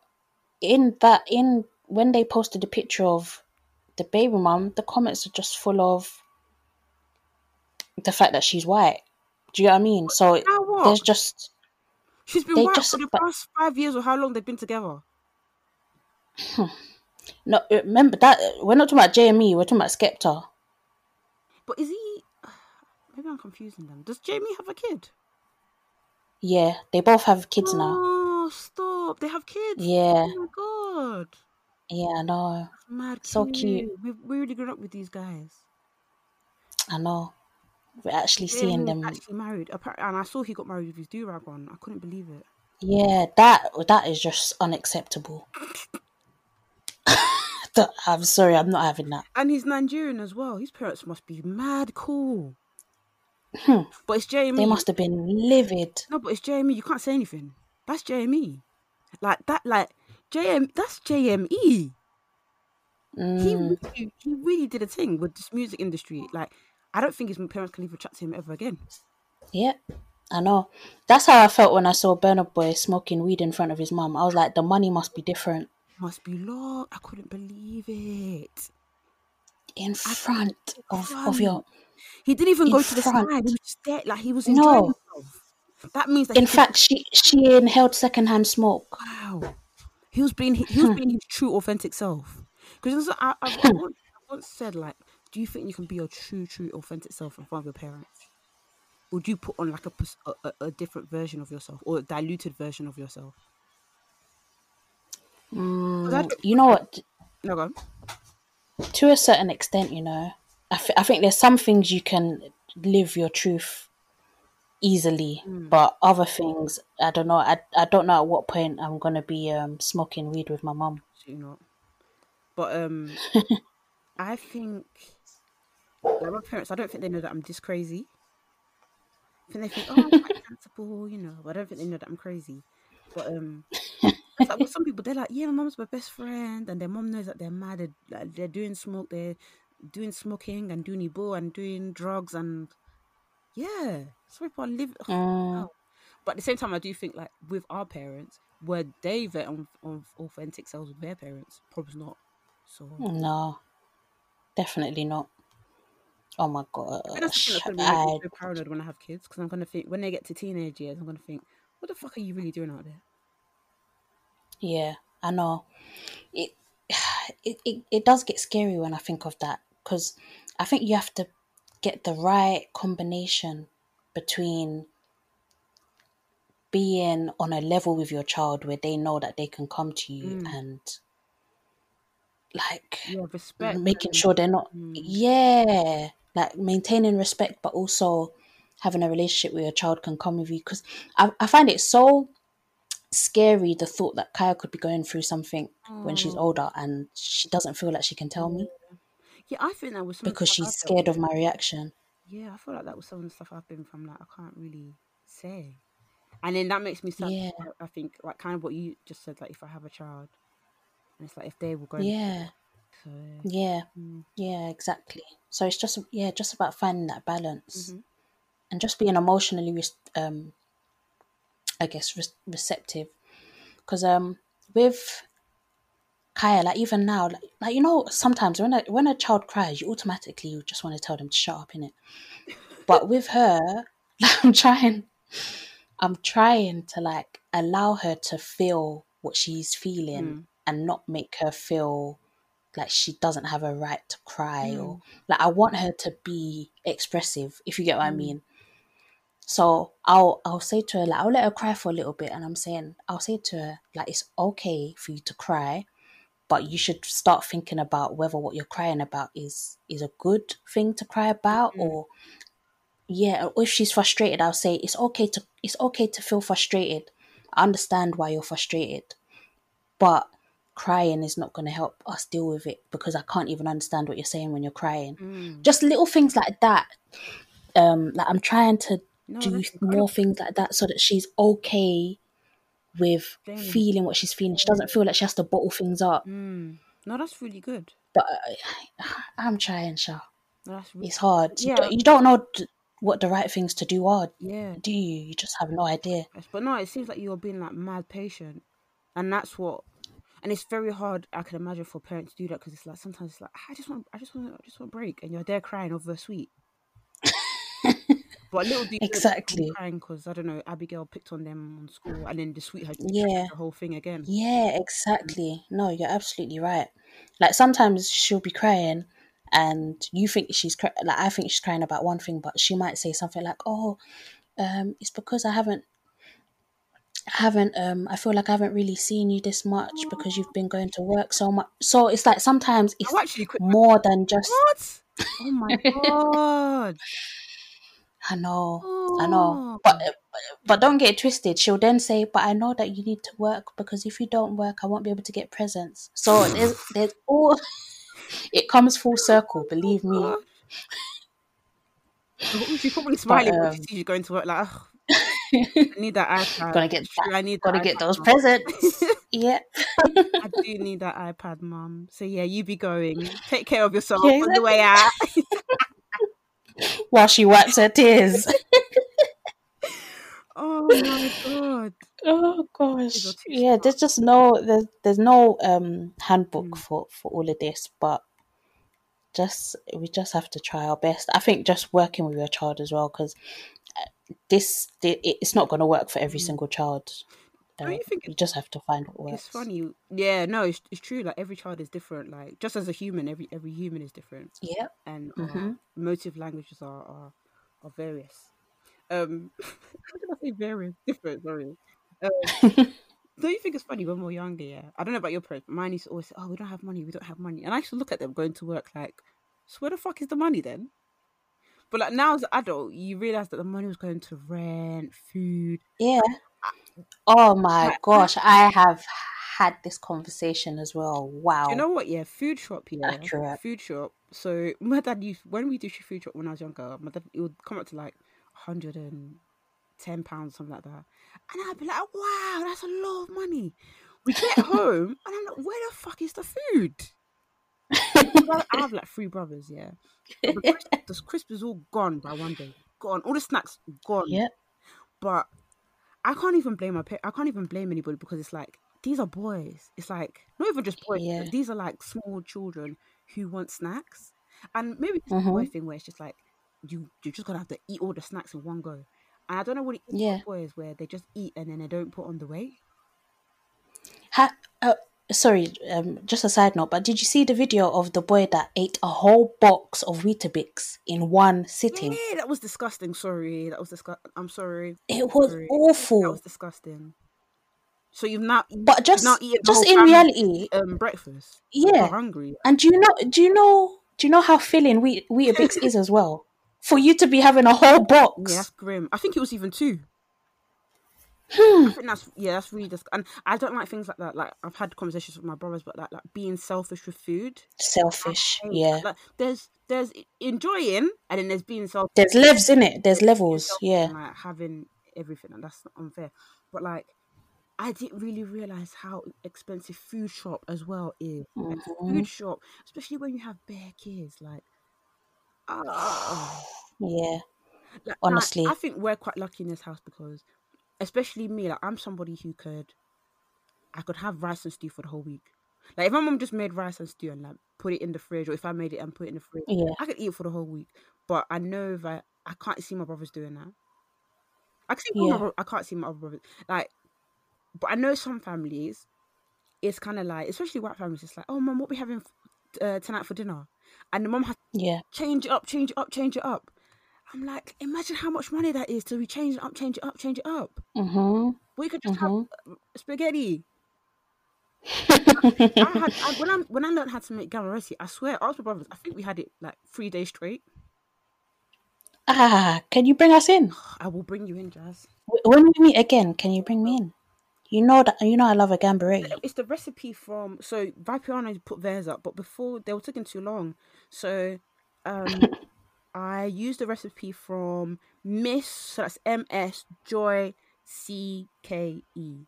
in that in when they posted a picture of the baby mum, the comments are just full of the fact that she's white. Do you know what I mean? So Now what? there's just She's been white just- for the but- past five years or how long they've been together. no uh, remember that uh, we're not talking about JME, we're talking about Skepta. But is he? Maybe I'm confusing them. Does Jamie have a kid? Yeah, they both have kids now. Oh, stop! They have kids. Yeah, Oh my god, yeah, I know, mad. So cute. We've we really grown up with these guys. I know. We're actually seeing he them. actually married, and I saw he got married with his do rag on. I couldn't believe it. Yeah, that that is just unacceptable. I'm sorry, I'm not having that. And he's Nigerian as well. His parents must be mad cool. Hmm. But it's Jamie. They must have been livid. No, but it's Jamie. You can't say anything. That's Jamie. Like that. Like JM. That's JME. He Mm, really, he really did a thing with this music industry. Like I don't think his parents can even chat to him ever again. yeah, I know. That's how I felt when I saw Burna Boy smoking weed in front of his mum. I was like, the money must be different. Must be low. I couldn't believe it. In front of, of your. He didn't even go to the front. side. He was just there. Like he was No. enjoying himself. That means that In he could- fact, she she inhaled secondhand smoke. wow, he was being he was hmm. being his true authentic self. Because I, I, hmm. I, once, I once said like, do you think you can be your true, true, authentic self in front of your parents? Or do you put on like a, a, a, different version of yourself or a diluted version of yourself? Mm, you know what? No, go on. To a certain extent, you know, I I think there's some things you can live your truth easily, but other things, I don't know. I, I don't know at what point I'm gonna be um smoking weed with my mom Absolutely not. But um, I think like my parents. I don't think they know that I'm this crazy. I think they think, oh, I'm quite sensible, you know. But I don't think they know that I'm crazy. But um, like with some people, they're like, yeah, my mom's my best friend, and their mom knows that they're mad. They're, like, they're doing smoke. They're doing smoking and doing ebo and doing drugs and yeah, some people are living. Mm, But at the same time, I do think like with our parents, were they their own, own authentic selves with their parents? Probably not. So no, definitely not. Oh my think that's the thing that's gonna make me so paranoid when I have kids because I'm gonna think when they get to teenage years, I'm gonna think, what the fuck are you really doing out there? Yeah, I know. It, it it it does get scary when I think of that because I think you have to get the right combination between being on a level with your child where they know that they can come to you Mm. and like Yeah, respect. making and- sure they're not Mm. yeah like maintaining respect but also having a relationship where your child can come with you because I, I find it so scary the thought that Kaya could be going through something when she's Oh. older and she doesn't feel like she can tell me Yeah, I think that was some of the because she's scared of my reaction Yeah, I feel like that was some of the stuff I've been from. Like I can't really say, and then that makes me sad. Yeah. I- think like kind of what you just said. Like if I have a child, and it's like if they will go. yeah So, yeah mm, yeah exactly so it's just yeah just about finding that balance Mhm. and just being emotionally res- um i guess re- receptive because um with Kaya, like even now, like, like you know, sometimes when a when a child cries, you automatically you just want to tell them to shut up, in it. But with her, like, I'm trying, I'm trying to like allow her to feel what she's feeling Mm. and not make her feel like she doesn't have a right to cry Mm. or like I want her to be expressive, if you get what I Mm. mean. So I'll I'll say to her like I'll let her cry for a little bit, and I'm saying I'll say to her like it's okay for you to cry, but you should start thinking about whether what you're crying about is is a good thing to cry about Mhm. or yeah. Or if she's frustrated, I'll say it's okay to it's okay to feel frustrated. I understand why you're frustrated, but crying is not going to help us deal with it because I can't even understand what you're saying when you're crying. mm. Just little things like that. Um, like I'm trying to No, do more things like that so that she's okay with Damn. feeling what she's feeling. She doesn't feel like she has to bottle things up. Mm. No, that's really good. But uh, I'm trying, Sha. No, that's really, It's hard. You, Yeah. don't, you don't know d- what the right things to do are, yeah. do you? You just have no idea. But no, it seems like you're being like mad patient, and that's what. And it's very hard. I can imagine for parents to do that because it's like sometimes it's like I just want, I just want, I just want a break, and you're there crying over a sweet. but little do you know that Exactly. Crying because I don't know. Abigail picked on them on school, and then the sweet had Yeah. the whole thing again. Yeah, exactly. No, you're absolutely right. Like sometimes she'll be crying and you think she's cry- like I think she's crying about one thing, but she might say something like, "Oh, um, it's because I haven't, I haven't, um, I feel like I haven't really seen you this much because you've been going to work so much." So it's like sometimes it's I actually more than just What? Oh my god! I know, I know. But but don't get it twisted. She'll then say, "But I know that you need to work because if you don't work, I won't be able to get presents." So there's there's all. It comes full circle. Believe me. Oh, She's probably smiling when she um, sees you going to work. Like, "Ugh, I need that iPad. Gotta get True, I need Gotta get iPad, those Mum. presents. yeah. I do need that iPad, mum. So yeah, you be going. Take care of yourself Yeah, on the way out. While she wipes her tears. oh my god. Oh gosh. Yeah, there's just no there's there's no um handbook Mm. for for all of this, but just we just have to try our best. I think just working with your child as well because this it, it's not going to work for every Mm. single child. Don't you think you just have to find what works. It's funny. Yeah, no, it's, it's true. Like every child is different. Like just as a human, every every human is different, Yeah. and Mhm. motive languages are are, are various. Um, how did I say various? Different. Sorry. Um, don't you think it's funny when we we're younger? Yeah, I don't know about your parents, but mine used to always say, "Oh, we don't have money. We don't have money," and I used to look at them going to work like, "So where the fuck is the money then?" But like now as an adult, you realize that the money was going to rent, food. Yeah. Oh my Like, gosh, I have had this conversation as well. Wow. You know what? Yeah, food shop. Yeah, Accurate. food shop. So my dad used when we did food shop when I was younger. My dad it would come up to like hundred and ten pounds, something like that, and I'd be like, "Wow, that's a lot of money." We get home, and I'm like, "Where the fuck is the food?" I I have like three brothers, yeah. The crisp, the crisp is all gone by one day. Gone. All the snacks gone. Yeah. But I can't even blame my pa- I can't even blame anybody because it's like these are boys. It's like not even just boys. Yeah. These are like small children who want snacks, and maybe it's a boy Mhm. thing where it's just like you you're just gonna have to eat all the snacks in one go. And I don't know what it is Yeah. boys where they just eat and then they don't put on the weight. Ha- uh, sorry, um, just a side note, but did you see the video of the boy that ate a whole box of Weetabix in one sitting? Yeah, that was disgusting. Sorry, that was disgusting. I'm sorry. It was Sorry. That was disgusting. So you've not But just, not eaten just in reality, um breakfast. You're yeah. hungry. And do you know? Do you know? Do you know how filling Wheat Weetabix is as well? For you to be having a whole box. Yeah, that's grim. I think it was even two. Hmm. I think that's yeah, that's really just and I don't like things like that. Like I've had conversations with my brothers, but like like being selfish with food. Selfish. Yeah. that. Like there's there's enjoying and then there's being selfish. There's levels in it. There's levels. Yeah. like having everything, and that's not unfair. But like, I didn't really realize how expensive food shop as well is. Like, Mhm. food shop, especially when you have bare kids, like. ah. Yeah. Like, like, Honestly. I think we're quite lucky in this house because, especially me, like I'm somebody who could, I could have rice and stew for the whole week. Like if my mom just made rice and stew and like put it in the fridge, or if I made it and put it in the fridge, Yeah. I could eat it for the whole week. But I know that I can't see my brothers doing that. I can see my Yeah. bro- I can't see my other brothers like, but I know some families, it's kind of like, especially white families, it's like, oh mom, what we having uh, tonight for dinner, and the mom has Yeah. change it up, change it up, change it up. I'm like, imagine how much money that is to be change it up, change it up, change it up. Mhm. We could just Mhm. have uh, spaghetti. I had I, when I when I learned how to make gambaretti, I swear, I my brothers. I think we had it like three days straight. ah, can you bring us in I will bring you in, Jazz. When we meet again? Can you bring me in? You know that you know I love a gambaretti. It's the recipe from so Vapiano put theirs up, but before they were taking too long, so um, I used the recipe from Miss. So that's M S Joy C K E.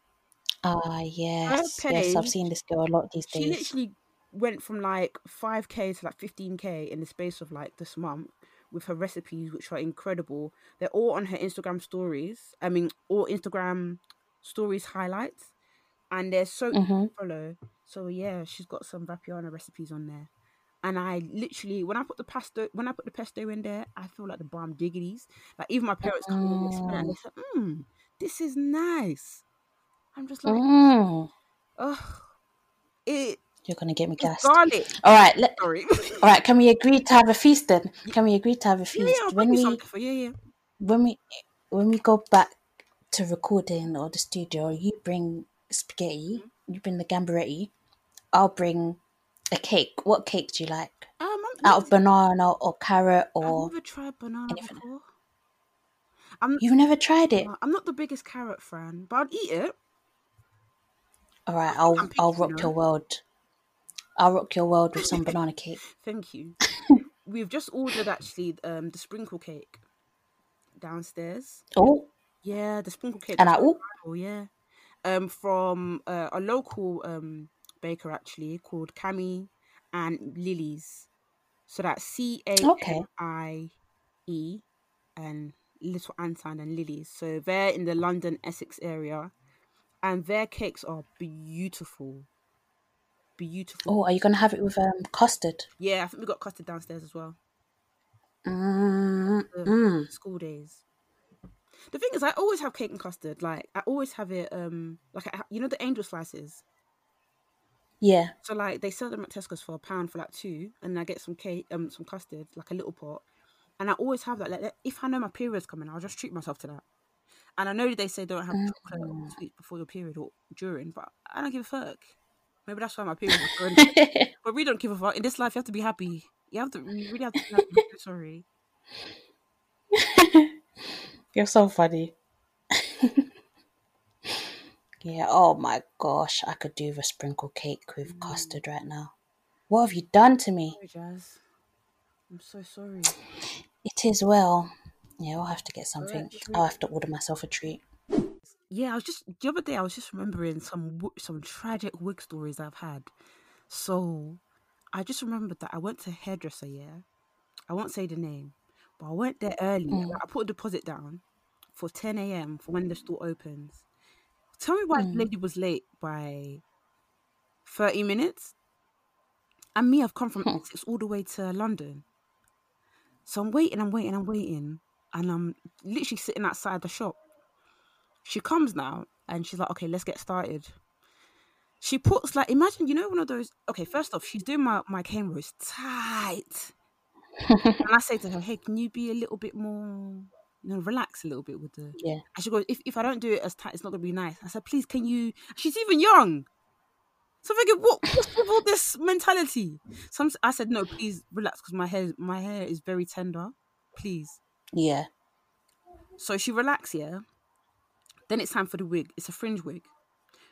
Ah, yes, yes. I've seen this girl a lot these she days. She literally went from like 5k to like 15k in the space of like this month with her recipes which are incredible they're all on her instagram stories i mean all instagram stories highlights and they're so Mhm. follow so yeah she's got some vapiano recipes on there and I literally, when I put the pesto, when I put the pesto in there, I feel like the bomb diggities. Like even my parents come in and they smell it and they say, "Mmm, this is nice." I'm just like, Mm. oh, it You're gonna get me gassed. garlic. All right, let, Sorry. all right. Can we agree to have a feast then? Can we agree to have a feast yeah, when we for yeah, yeah. when we when we go back to recording or the studio? You bring spaghetti. Mm-hmm. You bring the gambaretti. I'll bring a cake. What cake do you like? Um, Out of banana or carrot or. I've never tried banana anything. before. I'm You've never tried it? I'm not the biggest carrot fan, but I'd eat it. All right, I'll I'm I'll rock your world. I'll rock your world with some banana cake. Thank you. We've just ordered actually um the sprinkle cake downstairs. Oh, Yeah, the sprinkle cake. and I oh, Oh yeah. Um, from uh, a local um baker actually called Camie and Lily's. So that's C A. M I E and Little Anton and Lily's. So they're in the London Essex area, and their cakes are beautiful. Beautiful. oh, are you gonna have it with um custard? Yeah, I think we got custard downstairs as well. Mm, mm. school days. The thing is, I always have cake and custard. Like I always have it. Um, like I, you know the angel slices. Yeah. So like they sell them at Tesco's for a pound for like two, and I get some cake, um, some custard, like a little pot, and I always have that. Like if I know my period's coming, I'll just treat myself to that. And I know they say don't have chocolate or sweets before your period or during, but I don't give a fuck. Maybe that's why my period was going. but we don't give a fuck. In this life, you have to be happy. You have to. You really have to. Be happy. Sorry. You're so funny. Yeah, oh my gosh, I could do with a sprinkle cake with custard right now. What have you done to me? Sorry, Jazz. I'm so sorry. It is well. Yeah, I'll have to get something. We- I'll have to order myself a treat. Yeah, I was just the other day. I was just remembering some some tragic wig stories I've had. So, I just remembered that I went to a hairdresser. Yeah, I won't say the name, but I went there early. Mm. I put a deposit down for 10 a.m. for when the store opens. Tell me why the Mm. lady was late by 30 minutes. And me, I've come from Hmm. Essex all the way to London. So I'm waiting, I'm waiting, I'm waiting, and I'm literally sitting outside the shop. She comes now and she's like, okay, let's get started. She puts like, imagine, you know, one of those. Okay, first off, she's doing my my cane rows tight, and I say to her, hey, can you be a little bit more, you know, relax a little bit with the. Yeah. And she goes, if if I don't do it as tight, it's not gonna be nice. I said, please, can you? She's even young. So I'm thinking, what, what's with all this mentality? Some I said, no, please relax, because my hair, my hair is very tender. Please. Yeah. So she relaxed, yeah. Then it's time for the wig. It's a fringe wig.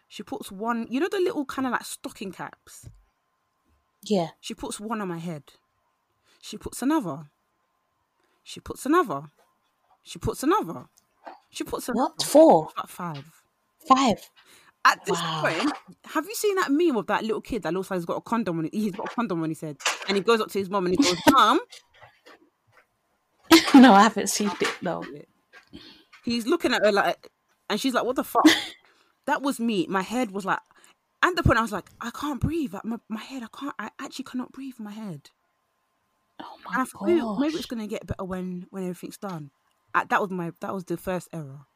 She puts one, you know, the little kind of like stocking caps. Yeah. She puts one on my head. She puts another. She puts another. She puts another. She puts another. What? Four? Five. Five? At this Wow. point, have you seen that meme of that little kid that looks like he's got a condom on it? He's got a condom on his head, and he goes up to his mom and he goes, "Mom." no, I haven't seen it. No. He's looking at her like, and she's like, "What the fuck?" that was me. My head was like, at the point I was like, "I can't breathe." Like my, my head, I can't. I actually cannot breathe. My head. Oh my god. maybe, maybe it's gonna get better when when everything's done. That was my that was the first error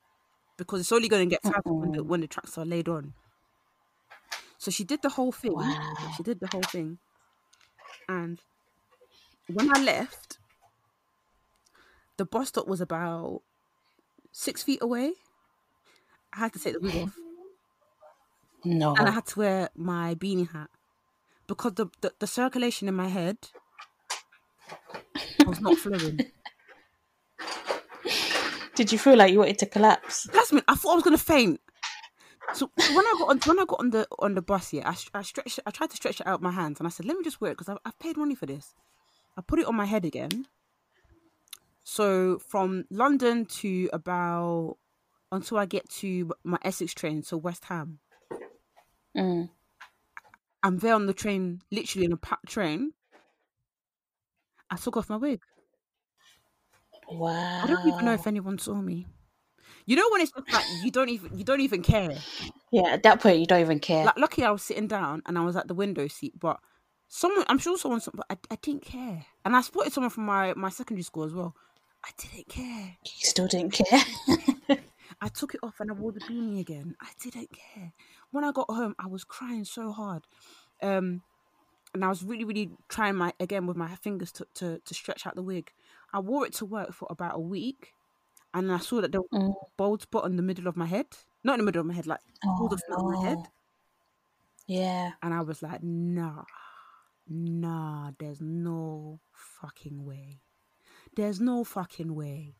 because it's only gonna get tighter when the, when the tracks are laid on. So she did the whole thing. Wow. She did the whole thing, and when I left, the bus stop was about six feet away. I had to take the wig off, No. and I had to wear my beanie hat because the the, the circulation in my head was not flowing. Did you feel like you wanted to collapse? That's me. I thought I was gonna faint. So so when I got on, when I got on the on the bus, yeah, I, I stretched, I tried to stretch it out my hands, and I said, "Let me just wear it because I've, I've paid money for this." I put it on my head again. So from London to about until I get to my Essex train, so West Ham, Mm. I'm there on the train, literally in a packed train. I took off my wig. Wow. I don't even know if anyone saw me. You know when it's just like you don't even you don't even care. Yeah, at that point, you don't even care. Like, lucky I was sitting down and I was at the window seat, but someone, I'm sure someone, but I, I didn't care. And I spotted someone from my, my secondary school as well. I didn't care. you still didn't care. I took it off and I wore the beanie again. I didn't care. When I got home, I was crying so hard. Um, and I was really, really trying my again with my fingers to, to, to stretch out the wig. I wore it to work for about a week, and I saw that there was Mm. a bald spot in the middle of my head, not in the middle of my head, like all the front of my head. Yeah. And I was like, nah, nah, there's no fucking way. There's no fucking way.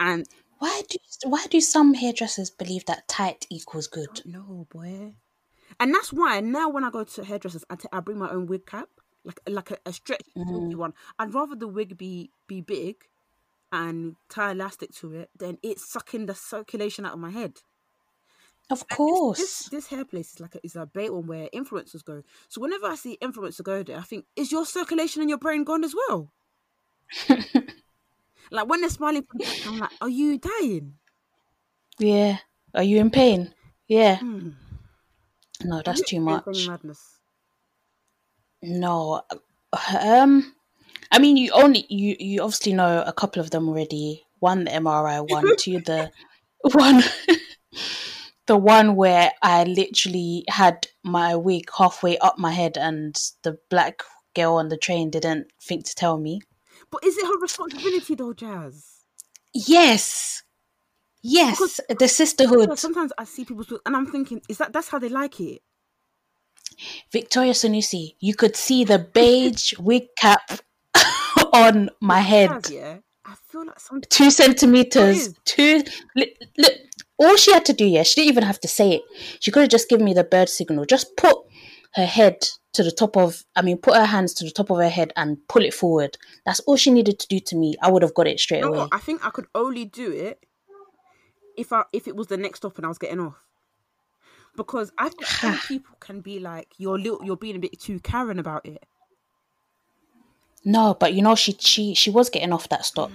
And Why do why do some hairdressers believe that tight equals good? no, boy. And that's why now when I go to hairdressers, I ta- I bring my own wig cap, like like a, a stretchy silky one. I'd rather the wig be be big and tie elastic to it than it's sucking the circulation out of my head. Of This course. this hair place is like a, is a bait one where influencers go. So whenever I see influencer go there, I think is your circulation in your brain gone as well? like when they're smiling, I'm like, are you dying? Yeah. Are you in pain? Yeah. Hmm. No, that's too much. madness. No. Um I mean you only you you obviously know a couple of them already. One the MRI one, two the one the one where I literally had my wig halfway up my head and the black girl on the train didn't think to tell me. But is it her responsibility though, Jazz? Yes. Yes, the sisterhood. Sometimes I see people and I'm thinking, is that that's how they like it? Victoria Sanusi, you could see the beige wig cap on my head. Yeah. I feel like some Two centimeters. Two. Look, look, all she had to do, yeah, she didn't even have to say it. She could have just given me the bird signal. Just put her head to the top of, I mean, put her hands to the top of her head and pull it forward. That's all she needed to do to me. I would have got it straight You know away. what? I think I could only do it if I if it was the next stop and I was getting off. Because I think some people can be like, you're little, you're being a bit too Karen about it. No, but you know, she she she was getting off that stop,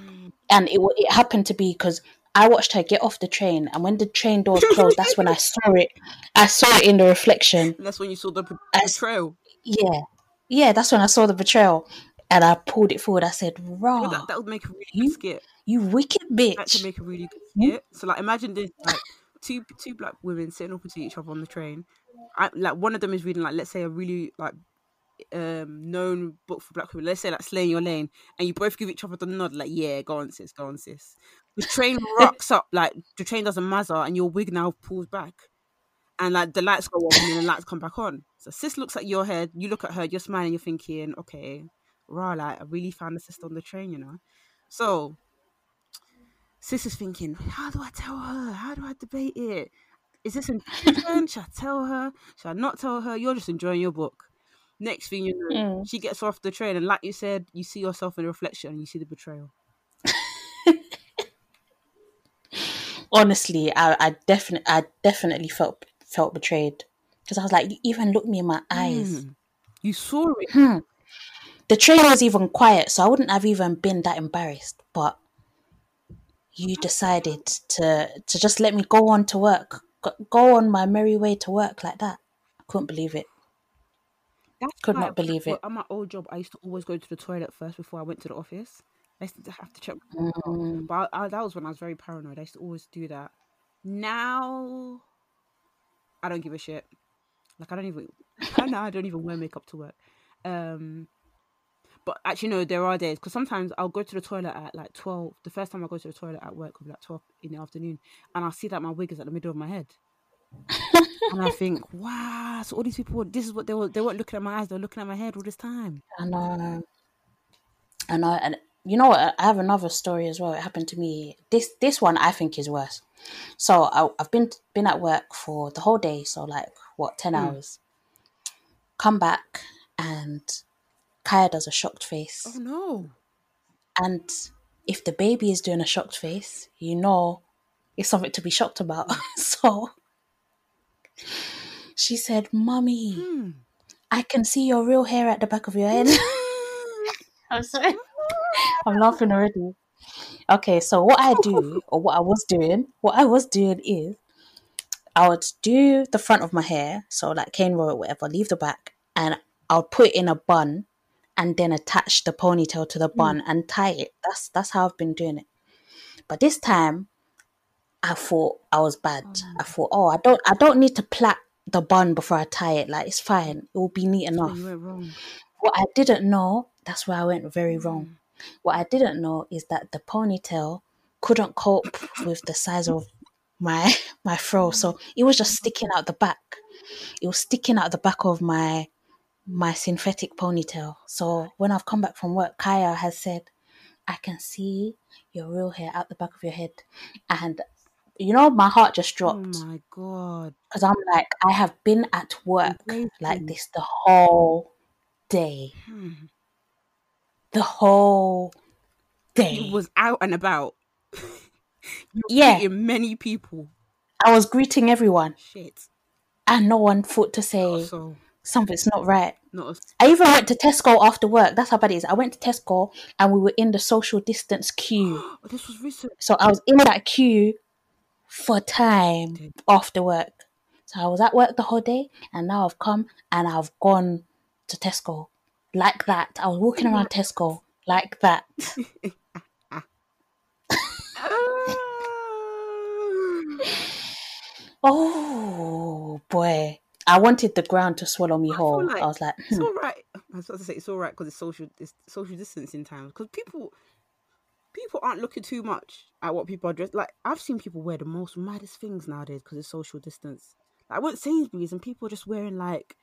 and it it happened to be because I watched her get off the train, and when the train doors closed, that's when I saw it. I saw it in the reflection. And that's when you saw the betrayal. Yeah, yeah, that's when I saw the betrayal, and I pulled it forward. I said, "Raw, Well, that, that would make a really You- good skit. you wicked bitch." That bitch." could make a really good hmm? skit. So like, imagine this: like two two black women sitting opposite each other on the train. I, like one of them is reading like let's say a really like um known book for black women. Let's say like Slay In Your Lane, and you both give each other the nod, like yeah, go on sis, go on sis. The train rocks up, like the train does a mazza, and your wig now pulls back, and like the lights go off, and then the lights come back on. So sis looks at your head, you look at her, you're smiling, you're thinking, okay, raw, like I really found the sister on the train, you know. So sis is thinking, how do I tell her? How do I debate it? Is this intrusion? Should I tell her? Should I not tell her? You're just enjoying your book. Next thing you know, Mm. she gets off the train, and like you said, you see yourself in the reflection and you see the betrayal. Honestly, I I definitely I definitely felt felt betrayed because I was like, "You even looked me in my eyes." Mm. You saw it. Hmm. The train was even quiet, so I wouldn't have even been that embarrassed. But you decided to to just let me go on to work, go, on my merry way to work like that. I couldn't believe it. That's Could not believe it. At my old job, I used to always go to the toilet first before I went to the office. I used to have to check. Mm, But I, I, that was when I was very paranoid. I used to always do that. Now, I don't give a shit. Like I don't even. now I don't even wear makeup to work. Um, but actually, no, there are days because sometimes I'll go to the toilet at like twelve. The first time I go to the toilet at work will be like twelve in the afternoon, and I see that my wig is at the middle of my head. and I think, wow, so all these people, this is what they were, they weren't looking at my eyes, they were looking at my head all this time. I know. I know, and you know what? I have another story as well. It happened to me. This this one I think is worse. So I, I've been been at work for the whole day. So like what ten Mm. hours. Come back and Kaya does a shocked face. Oh no. And if the baby is doing a shocked face, you know it's something to be shocked about. so she said, Mummy, Hmm. I can see your real hair at the back of your head. I'm sorry. I'm laughing already. Okay, so what I do, or what I was doing, what I was doing is I would do the front of my hair, so like cane roll or whatever, leave the back, and I'll put it in a bun and then attach the ponytail to the mm. bun and tie it. That's that's how I've been doing it. But this time I thought I was bad. Oh, I thought, oh I don't I don't need to plait the bun before I tie it. Like it's fine. It will be neat Oh, enough. you went wrong. What I didn't know, that's where I went very mm. wrong. What I didn't know is that the ponytail couldn't cope with the size of my my fro, so it was just sticking out the back. It was sticking out the back of my my synthetic ponytail. So when I've come back from work, Kaya has said, I can see your real hair out the back of your head. And you know, my heart just dropped. Oh my god. because I'm like, I have been at work like this the whole day. Hmm. The whole day. It was out and about. Yeah. meeting many people. I was greeting everyone, Shit. and no one thought to say So something's not right. not a I even went to Tesco after work. That's how bad it is. I went to Tesco and we were in the social distance queue. Oh, this was recent. So I was in that queue for time after work. So I was at work the whole day and now I've come and I've gone to Tesco like that. I was walking around Tesco like that. Ah. Oh boy. I wanted the ground to swallow me feel whole. like I was like, It's hmm. all right. I was about to say it's all right because it's social it's social distancing times. Because people people aren't looking too much at what people are dressed like. I've seen people wear the most maddest things nowadays because it's social distance. Like, I went to Sainsbury's and people are just wearing like.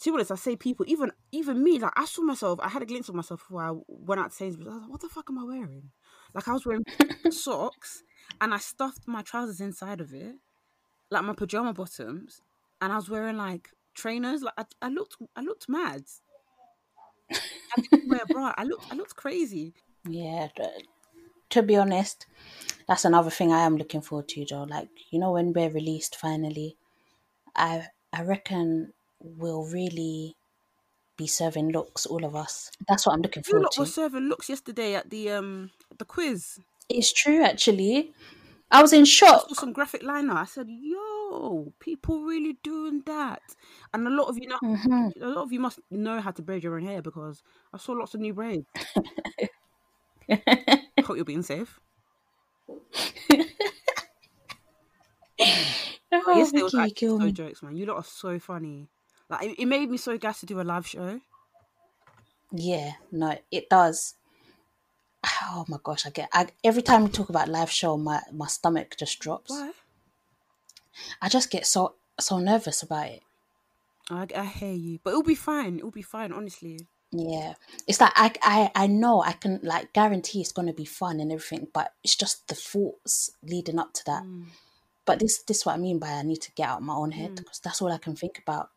To be honest, I say people, even even me, like I saw myself, I had a glimpse of myself before I went out to Sainsbury's. I was like, what the fuck am I wearing? Like I was wearing socks and I stuffed my trousers inside of it, like my pajama bottoms, and I was wearing like trainers. Like I, I looked, I looked mad. I didn't wear a bra. I looked, I looked crazy. Yeah, to be honest, that's another thing I am looking forward to, Joe. Like, you know, when we're released finally, I I reckon we'll really be serving looks, all of us. That's what I'm looking You forward lot to. were serving looks yesterday at the um the quiz. It's true, actually. I was in I shock. saw some graphic liner. I said, "Yo, people really doing that," and a lot of you know, hmm a lot of you must know how to braid your own hair because I saw lots of new braids. I hope you're being safe. Oh, Yesterday was Vicky, you actually so jokes, man. You lot are so funny. Like it, it made me so gassed to do a live show. Yeah, no, it does. Oh my gosh, I get I, every time we talk about live show, my my stomach just drops. Why? I just get so so nervous about it. I, I hear you, but it'll be fine. It'll be fine, honestly. Yeah, it's like I I I know I can like guarantee it's gonna be fun and everything, but it's just the thoughts leading up to that. Mm. But this this is what I mean by I need to get out of my own head Mm. because that's all I can think about.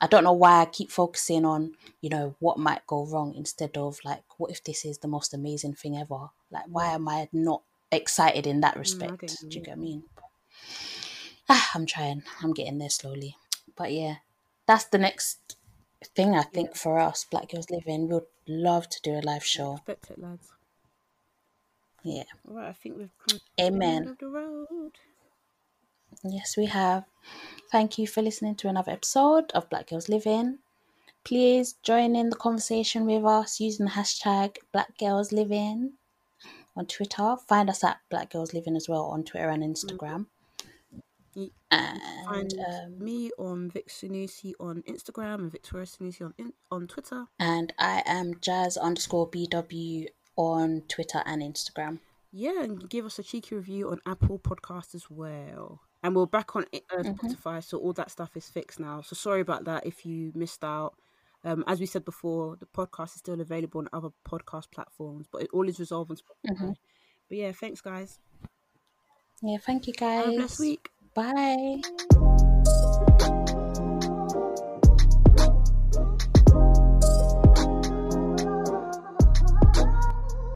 I don't know why I keep focusing on you know what might go wrong instead of like what if this is the most amazing thing ever? Like why am I not excited in that Mm, respect? you. Do you get what I mean? Ah, I'm trying. I'm getting there slowly. But yeah, that's the next thing I think for us, Black Girls Living. We'd love to do a live show. Expect it, lads. Yeah. All right, I think we've come to the end Amen. of the road. Yes, we have. Thank you for listening to another episode of Black Girls Living. Please join in the conversation with us using the hashtag Black Girls Living on Twitter. Find us at Black Girls Living as well on Twitter and Instagram. You And find um, me on Vic Sanusi on Instagram and Victoria Sanusi on in, on Twitter. and I am Jazz underscore BW on Twitter and Instagram. Yeah, and give us a cheeky review on Apple Podcast as well. And we're back on uh, Spotify, so all that stuff is fixed now. So sorry about that if you missed out. Um, as we said before, the podcast is still available on other podcast platforms, but it all is resolved on Spotify. But yeah, thanks guys. Yeah, thank you guys. Have a blessed week. Bye.